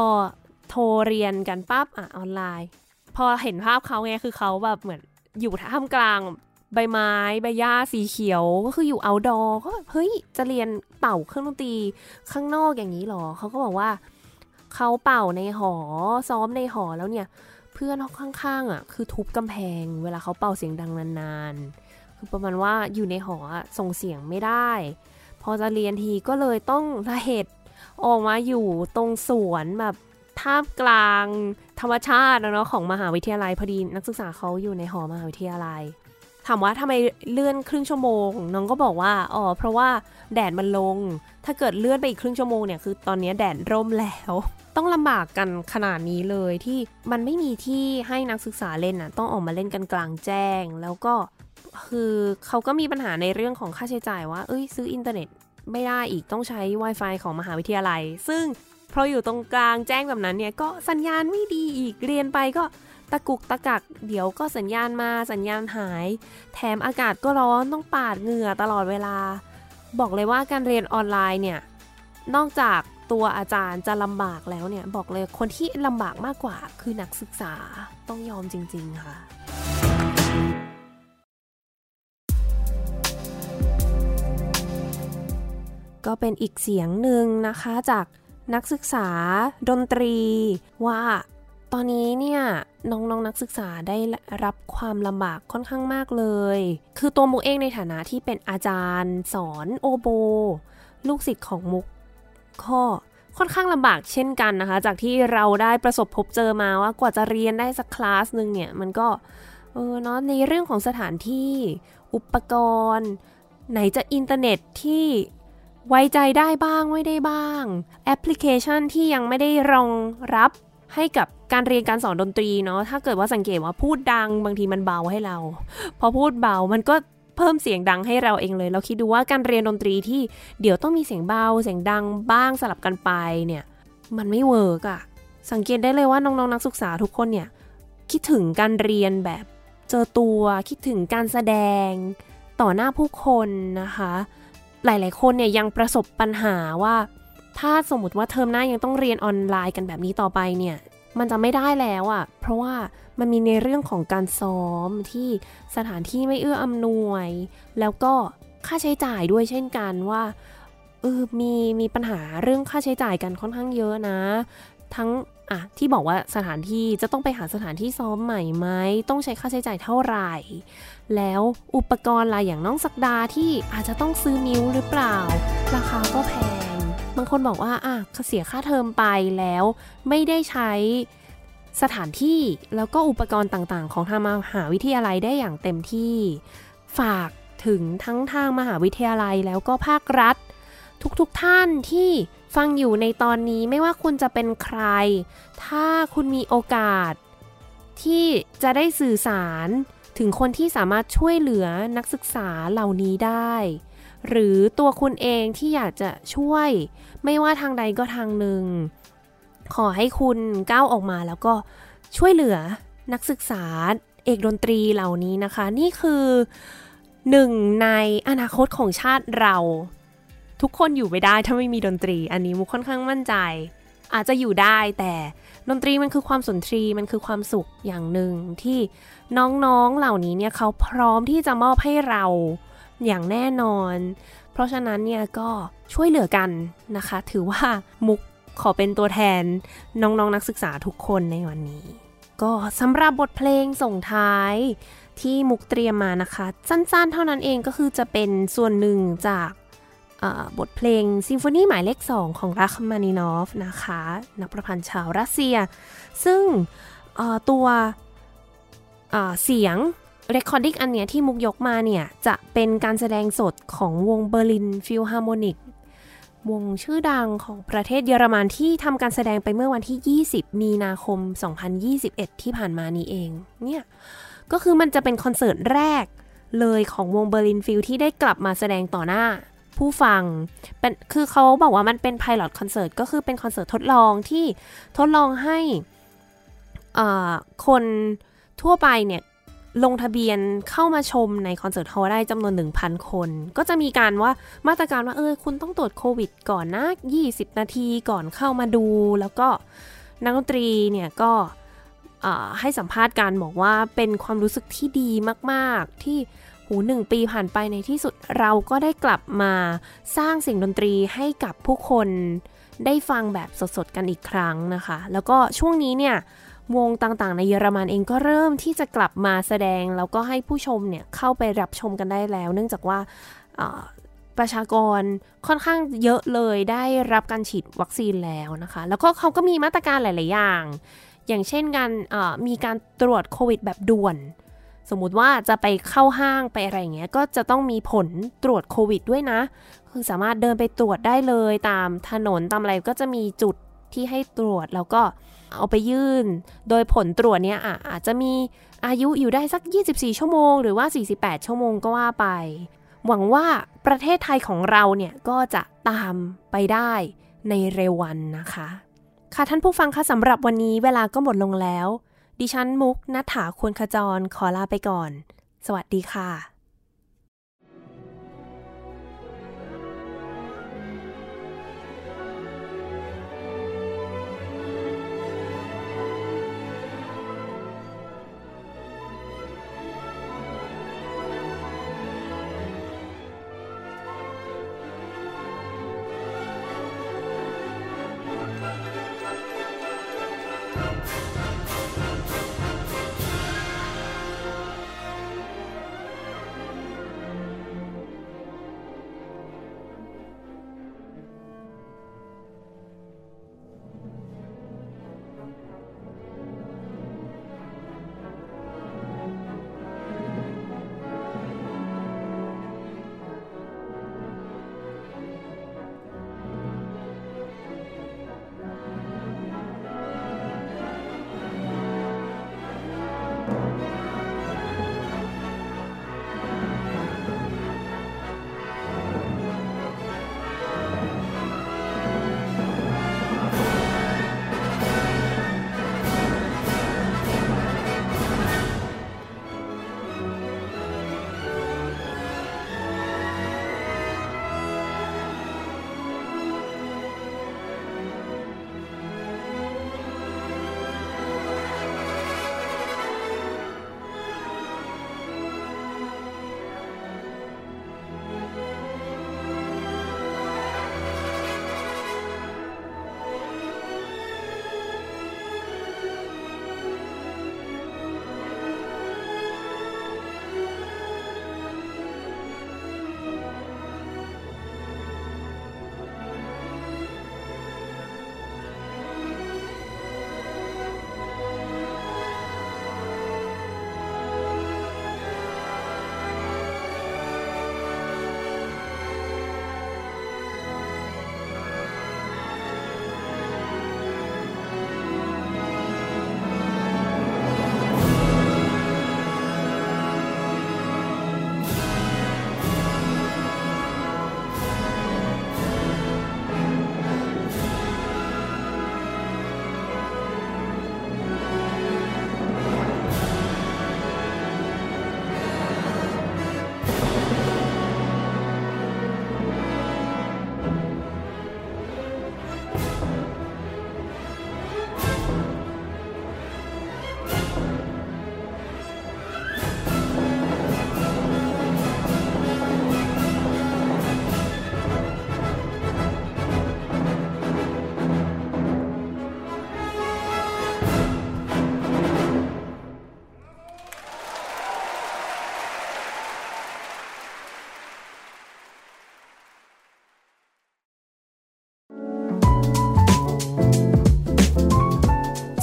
โทรเรียนกันปั๊บอะออนไลน์ พอเห็นภาพเขาไงคือเขาแบบเหมือนอยู่ท่ามกลาง ใบไม้ใบหญ้าสีเขียวก็คืออยู่ outdoor ก็แบบเฮ้ยจะเรียนเป่าเครื่องดนตรีข้างนอกอย่างนี้หรอเขาก็บอกว่าเขาเป่าในหอซ้อมในหอแล้วเนี่ย เพื่อนข้างๆอะคือทุบกำแพง เวลาเขาเป่าเสียงดังนานๆ คือประมาณว่าอยู่ในหอส่งเสียงไม่ได้ พอจะเรียนทีก็เลยต้องระเหตุออกมาอยู่ตรงสวนแบบท่ามกลางธรรมชาติอะเนาะของมหาวิทยาลัยพอดีนักศึกษาเขาอยู่ในหอมหาวิทยาลัย ถามว่าทำไมเลื่อนครึ่งชั่วโมง น้องก็บอกว่าอ๋อเพราะว่าแดดมันลง ถ้าเกิดเลื่อนไปอีกครึ่งชั่วโมงเนี่ยคือตอนนี้แดดร่มแล้ว ต้องลำบากกันขนาดนี้เลยที่มันไม่มีที่ให้นักศึกษาเล่นน่ะต้องออกมาเล่นกันกลางแจ้ง แล้วก็คือเขาก็มีปัญหาในเรื่องของค่าใช้จ่ายว่า เอ้ยซื้ออินเทอร์เน็ตไม่ได้อีกต้องใช้ Wi-Fi ของมหาวิทยาลัย ซึ่งเพราะอยู่ตรงกลางแจ้งแบบนั้นเนี่ยก็สัญญาณไม่ดีอีกเรียนไปก็ ตะกุกตะกัก เดี๋ยวก็สัญญาณมาสัญญาณหาย แถมอากาศก็ร้อนต้องปาดเหงื่อตลอดเวลา บอกเลยว่าการเรียนออนไลน์เนี่ย นอกจากตัวอาจารย์จะลำบากแล้วเนี่ย บอกเลยคนที่ลำบากมากกว่าคือนักศึกษาต้องยอมจริง ๆ ค่ะก็เป็นอีกเสียงหนึ่งนะคะจากนักศึกษาดนตรีว่า ตอนนี้เนี่ยน้องๆนนักศึกษาได้รับความลำบากค่อนข้างมากเลย คือตัวมุกเองในฐานะที่เป็นอาจารย์ สอนโอโบ ลูกศิษย์ของมุกก็ค่อนข้างลำบากเช่นกันนะคะ จากที่เราได้ประสบพบเจอมาว่ากว่าจะเรียนได้สักคลาสหนึ่งเนี่ย มันก็เออเนาะในเรื่องของสถานที่อุปกรณ์ ไหนจะอินเทอร์เน็ตที่ไว้ใจได้บ้างไม่ได้บ้าง แอปพลิเคชันที่ยังไม่ได้รองรับ ให้กับการเรียนการสอนดนตรีเนาะถ้าเกิดว่าสังเกตว่าพูดดังบางทีมันเบาให้เรา พอพูดเบามันก็เพิ่มเสียงดังให้เราเองเลย เราคิดดูว่าการเรียนดนตรีที่เดี๋ยวต้องมีเสียงเบาเสียงดังบ้างสลับกันไปเนี่ยมันไม่ work อะสังเกตได้เลยว่าน้องๆนักศึกษาทุกคนเนี่ยคิดถึงการเรียนแบบเจอตัวคิดถึงการแสดงต่อหน้าผู้คนนะคะ หลายๆคนเนี่ยยังประสบปัญหาว่า ถ้าสมมติว่าเทอมหน้ายังต้องเรียนออนไลน์กันแบบนี้ต่อไปเนี่ย มันจะไม่ได้แล้วอะ่ะ เพราะว่ามันมีในเรื่องของการซ้อมที่สถานที่ไม่เอื้ออำนวย แล้วก็ค่าใช้จ่ายด้วยเช่นกันว่าเออมีมีปัญหาเรื่องค่าใช้จ่ายกันค่อนข้างเยอะนะ ทั้งอะที่บอกว่าสถานที่จะต้องไปหาสถานที่ซ้อมใหม่ไหมต้องใช้ค่าใช้จ่ายเท่าไหร่ แล้วอุปกรณ์อะไรอย่างน้องสักดาที่อาจจะต้องซื้อนิ้วหรือเปล่า ราคาก็แพง บางคนบอกว่าอะเสียค่าเทอมไปแล้วไม่ได้ใช้สถานที่แล้วก็อุปกรณ์ต่างๆ ของทางมหาวิทยาลัยได้อย่างเต็มที่ ฝากถึงทั้งทางมหาวิทยาลัยแล้วก็ภาครัฐ ทุกๆทท่านที่ฟังอยู่ในตอนนี้ไม่ว่าคุณจะเป็นใคร ถ้าคุณมีโอกาส ที่จะได้สื่อสารถึงคนที่สามารถช่วยเหลือนักศึกษาเหล่านี้ได้ หรือตัวคุณเองที่อยากจะช่วย ไม่ว่าทางใดก็ทางหนึ่ง ขอให้คุณก้าวออกมาแล้วก็ช่วยเหลือนักศึกษาเอกดนตรีเหล่านี้นะคะ นี่คือหนึ่งในอนาคตของชาติเรา ทุกคนอยู่ไม่ได้ถ้าไม่มีดนตรี อันนี้มุกค่อนข้างมั่นใจ อาจจะอยู่ได้แต่ดนตรีมันคือความสนทรีมันคือความสุขอย่างหนึ่งที่น้องๆเหล่านี้เนี่ยเขาพร้อมที่จะมอบให้เรา อย่างแน่นอน เพราะฉะนั้นเนี่ยก็ช่วยเหลือกันนะคะ ถือว่ามุกขอเป็นตัวแทนน้องๆนนักศึกษาทุกคนในวันนี้ ก็สำหรับบทเพลงส่งท้ายที่มุกเตรียมมานะคะ สั้นๆ เท่านั้นเองก็คือจะเป็นส่วนหนึ่งจากบทเพลงซิมโฟนีหมายเลข 2 ของรัคมานินอฟนะคะ นักประพันธ์ชาวรัสเซีย ซึ่งตัวเสียง recording อันเนี้ยที่มุกยกมาเนี่ย จะเป็นการแสดงสดของวงเบอร์ลินฟิลฮาร์โมนิกวงชื่อดังของประเทศเยอรมันที่ทำการแสดงไปเมื่อวันที่ 20 มีนาคม 2021 ที่ผ่านมานี้เอง เนี่ย ก็คือมันจะเป็นคอนเสิร์ตแรกเลยของวงเบอร์ลินฟิลที่ได้กลับมาแสดงต่อหน้าผู้ฟัง เป็น คือเขาบอกว่ามันเป็น pilot concert ก็คือเป็นคอนเสิร์ตทดลองที่ทดลองให้คนทั่วไปเนี่ย ลงทะเบียนเข้ามาชมในคอนเสิร์ตฮอลได้จำนวน 1,000 คน ก็จะมีการว่ามาตรการว่าเออคุณต้องตรวจโควิดก่อนนะ 20 นาทีก่อนเข้ามาดู แล้วก็นักดนตรีเนี่ยก็ให้สัมภาษณ์การบอกว่าเป็นความรู้สึกที่ดีมาก ๆ ที่หูหนึ่งปีผ่านไปในที่สุดเราก็ได้กลับมาสร้างสิ่งดนตรีให้กับผู้คนได้ฟังแบบสด ๆ กันอีกครั้งนะคะ แล้วก็ช่วงนี้เนี่ย วงต่างๆ ในเยอรมันเองก็เริ่มที่จะกลับมาแสดง แล้วก็ให้ผู้ชมเนี่ยเข้าไปรับชมกันได้แล้ว เนื่องจากว่าประชากรค่อนข้างเยอะเลยได้รับการฉีดวัคซีนแล้วนะคะ แล้วก็เขาก็มีมาตรการหลาย ๆ อย่าง อย่างเช่นการมีการตรวจโควิดแบบด่วน สมมุติว่าจะไปเข้าห้างไปอะไรอย่างเงี้ย ก็จะต้องมีผลตรวจโควิดด้วยนะ คือสามารถเดินไปตรวจได้เลยตามถนนตามอะไรก็จะมีจุดที่ให้ตรวจแล้วก็ เอาไปยื่น โดยผลตรวจเนี้ยอาจจะมีอายุอยู่ได้สัก 24 ชั่วโมง หรือว่า 48 ชั่วโมงก็ว่าไป หวังว่าประเทศไทยของเราเนี่ยก็จะตามไปได้ในเร็ววันนะคะ ค่ะท่านผู้ฟังคะสำหรับวันนี้เวลาก็หมดลงแล้ว ดิฉันมุกนัฐาควรขจรขอลาไปก่อน สวัสดีค่ะ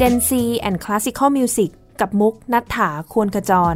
Gen C and Classical Music กับมุกนัฐถาควรขจร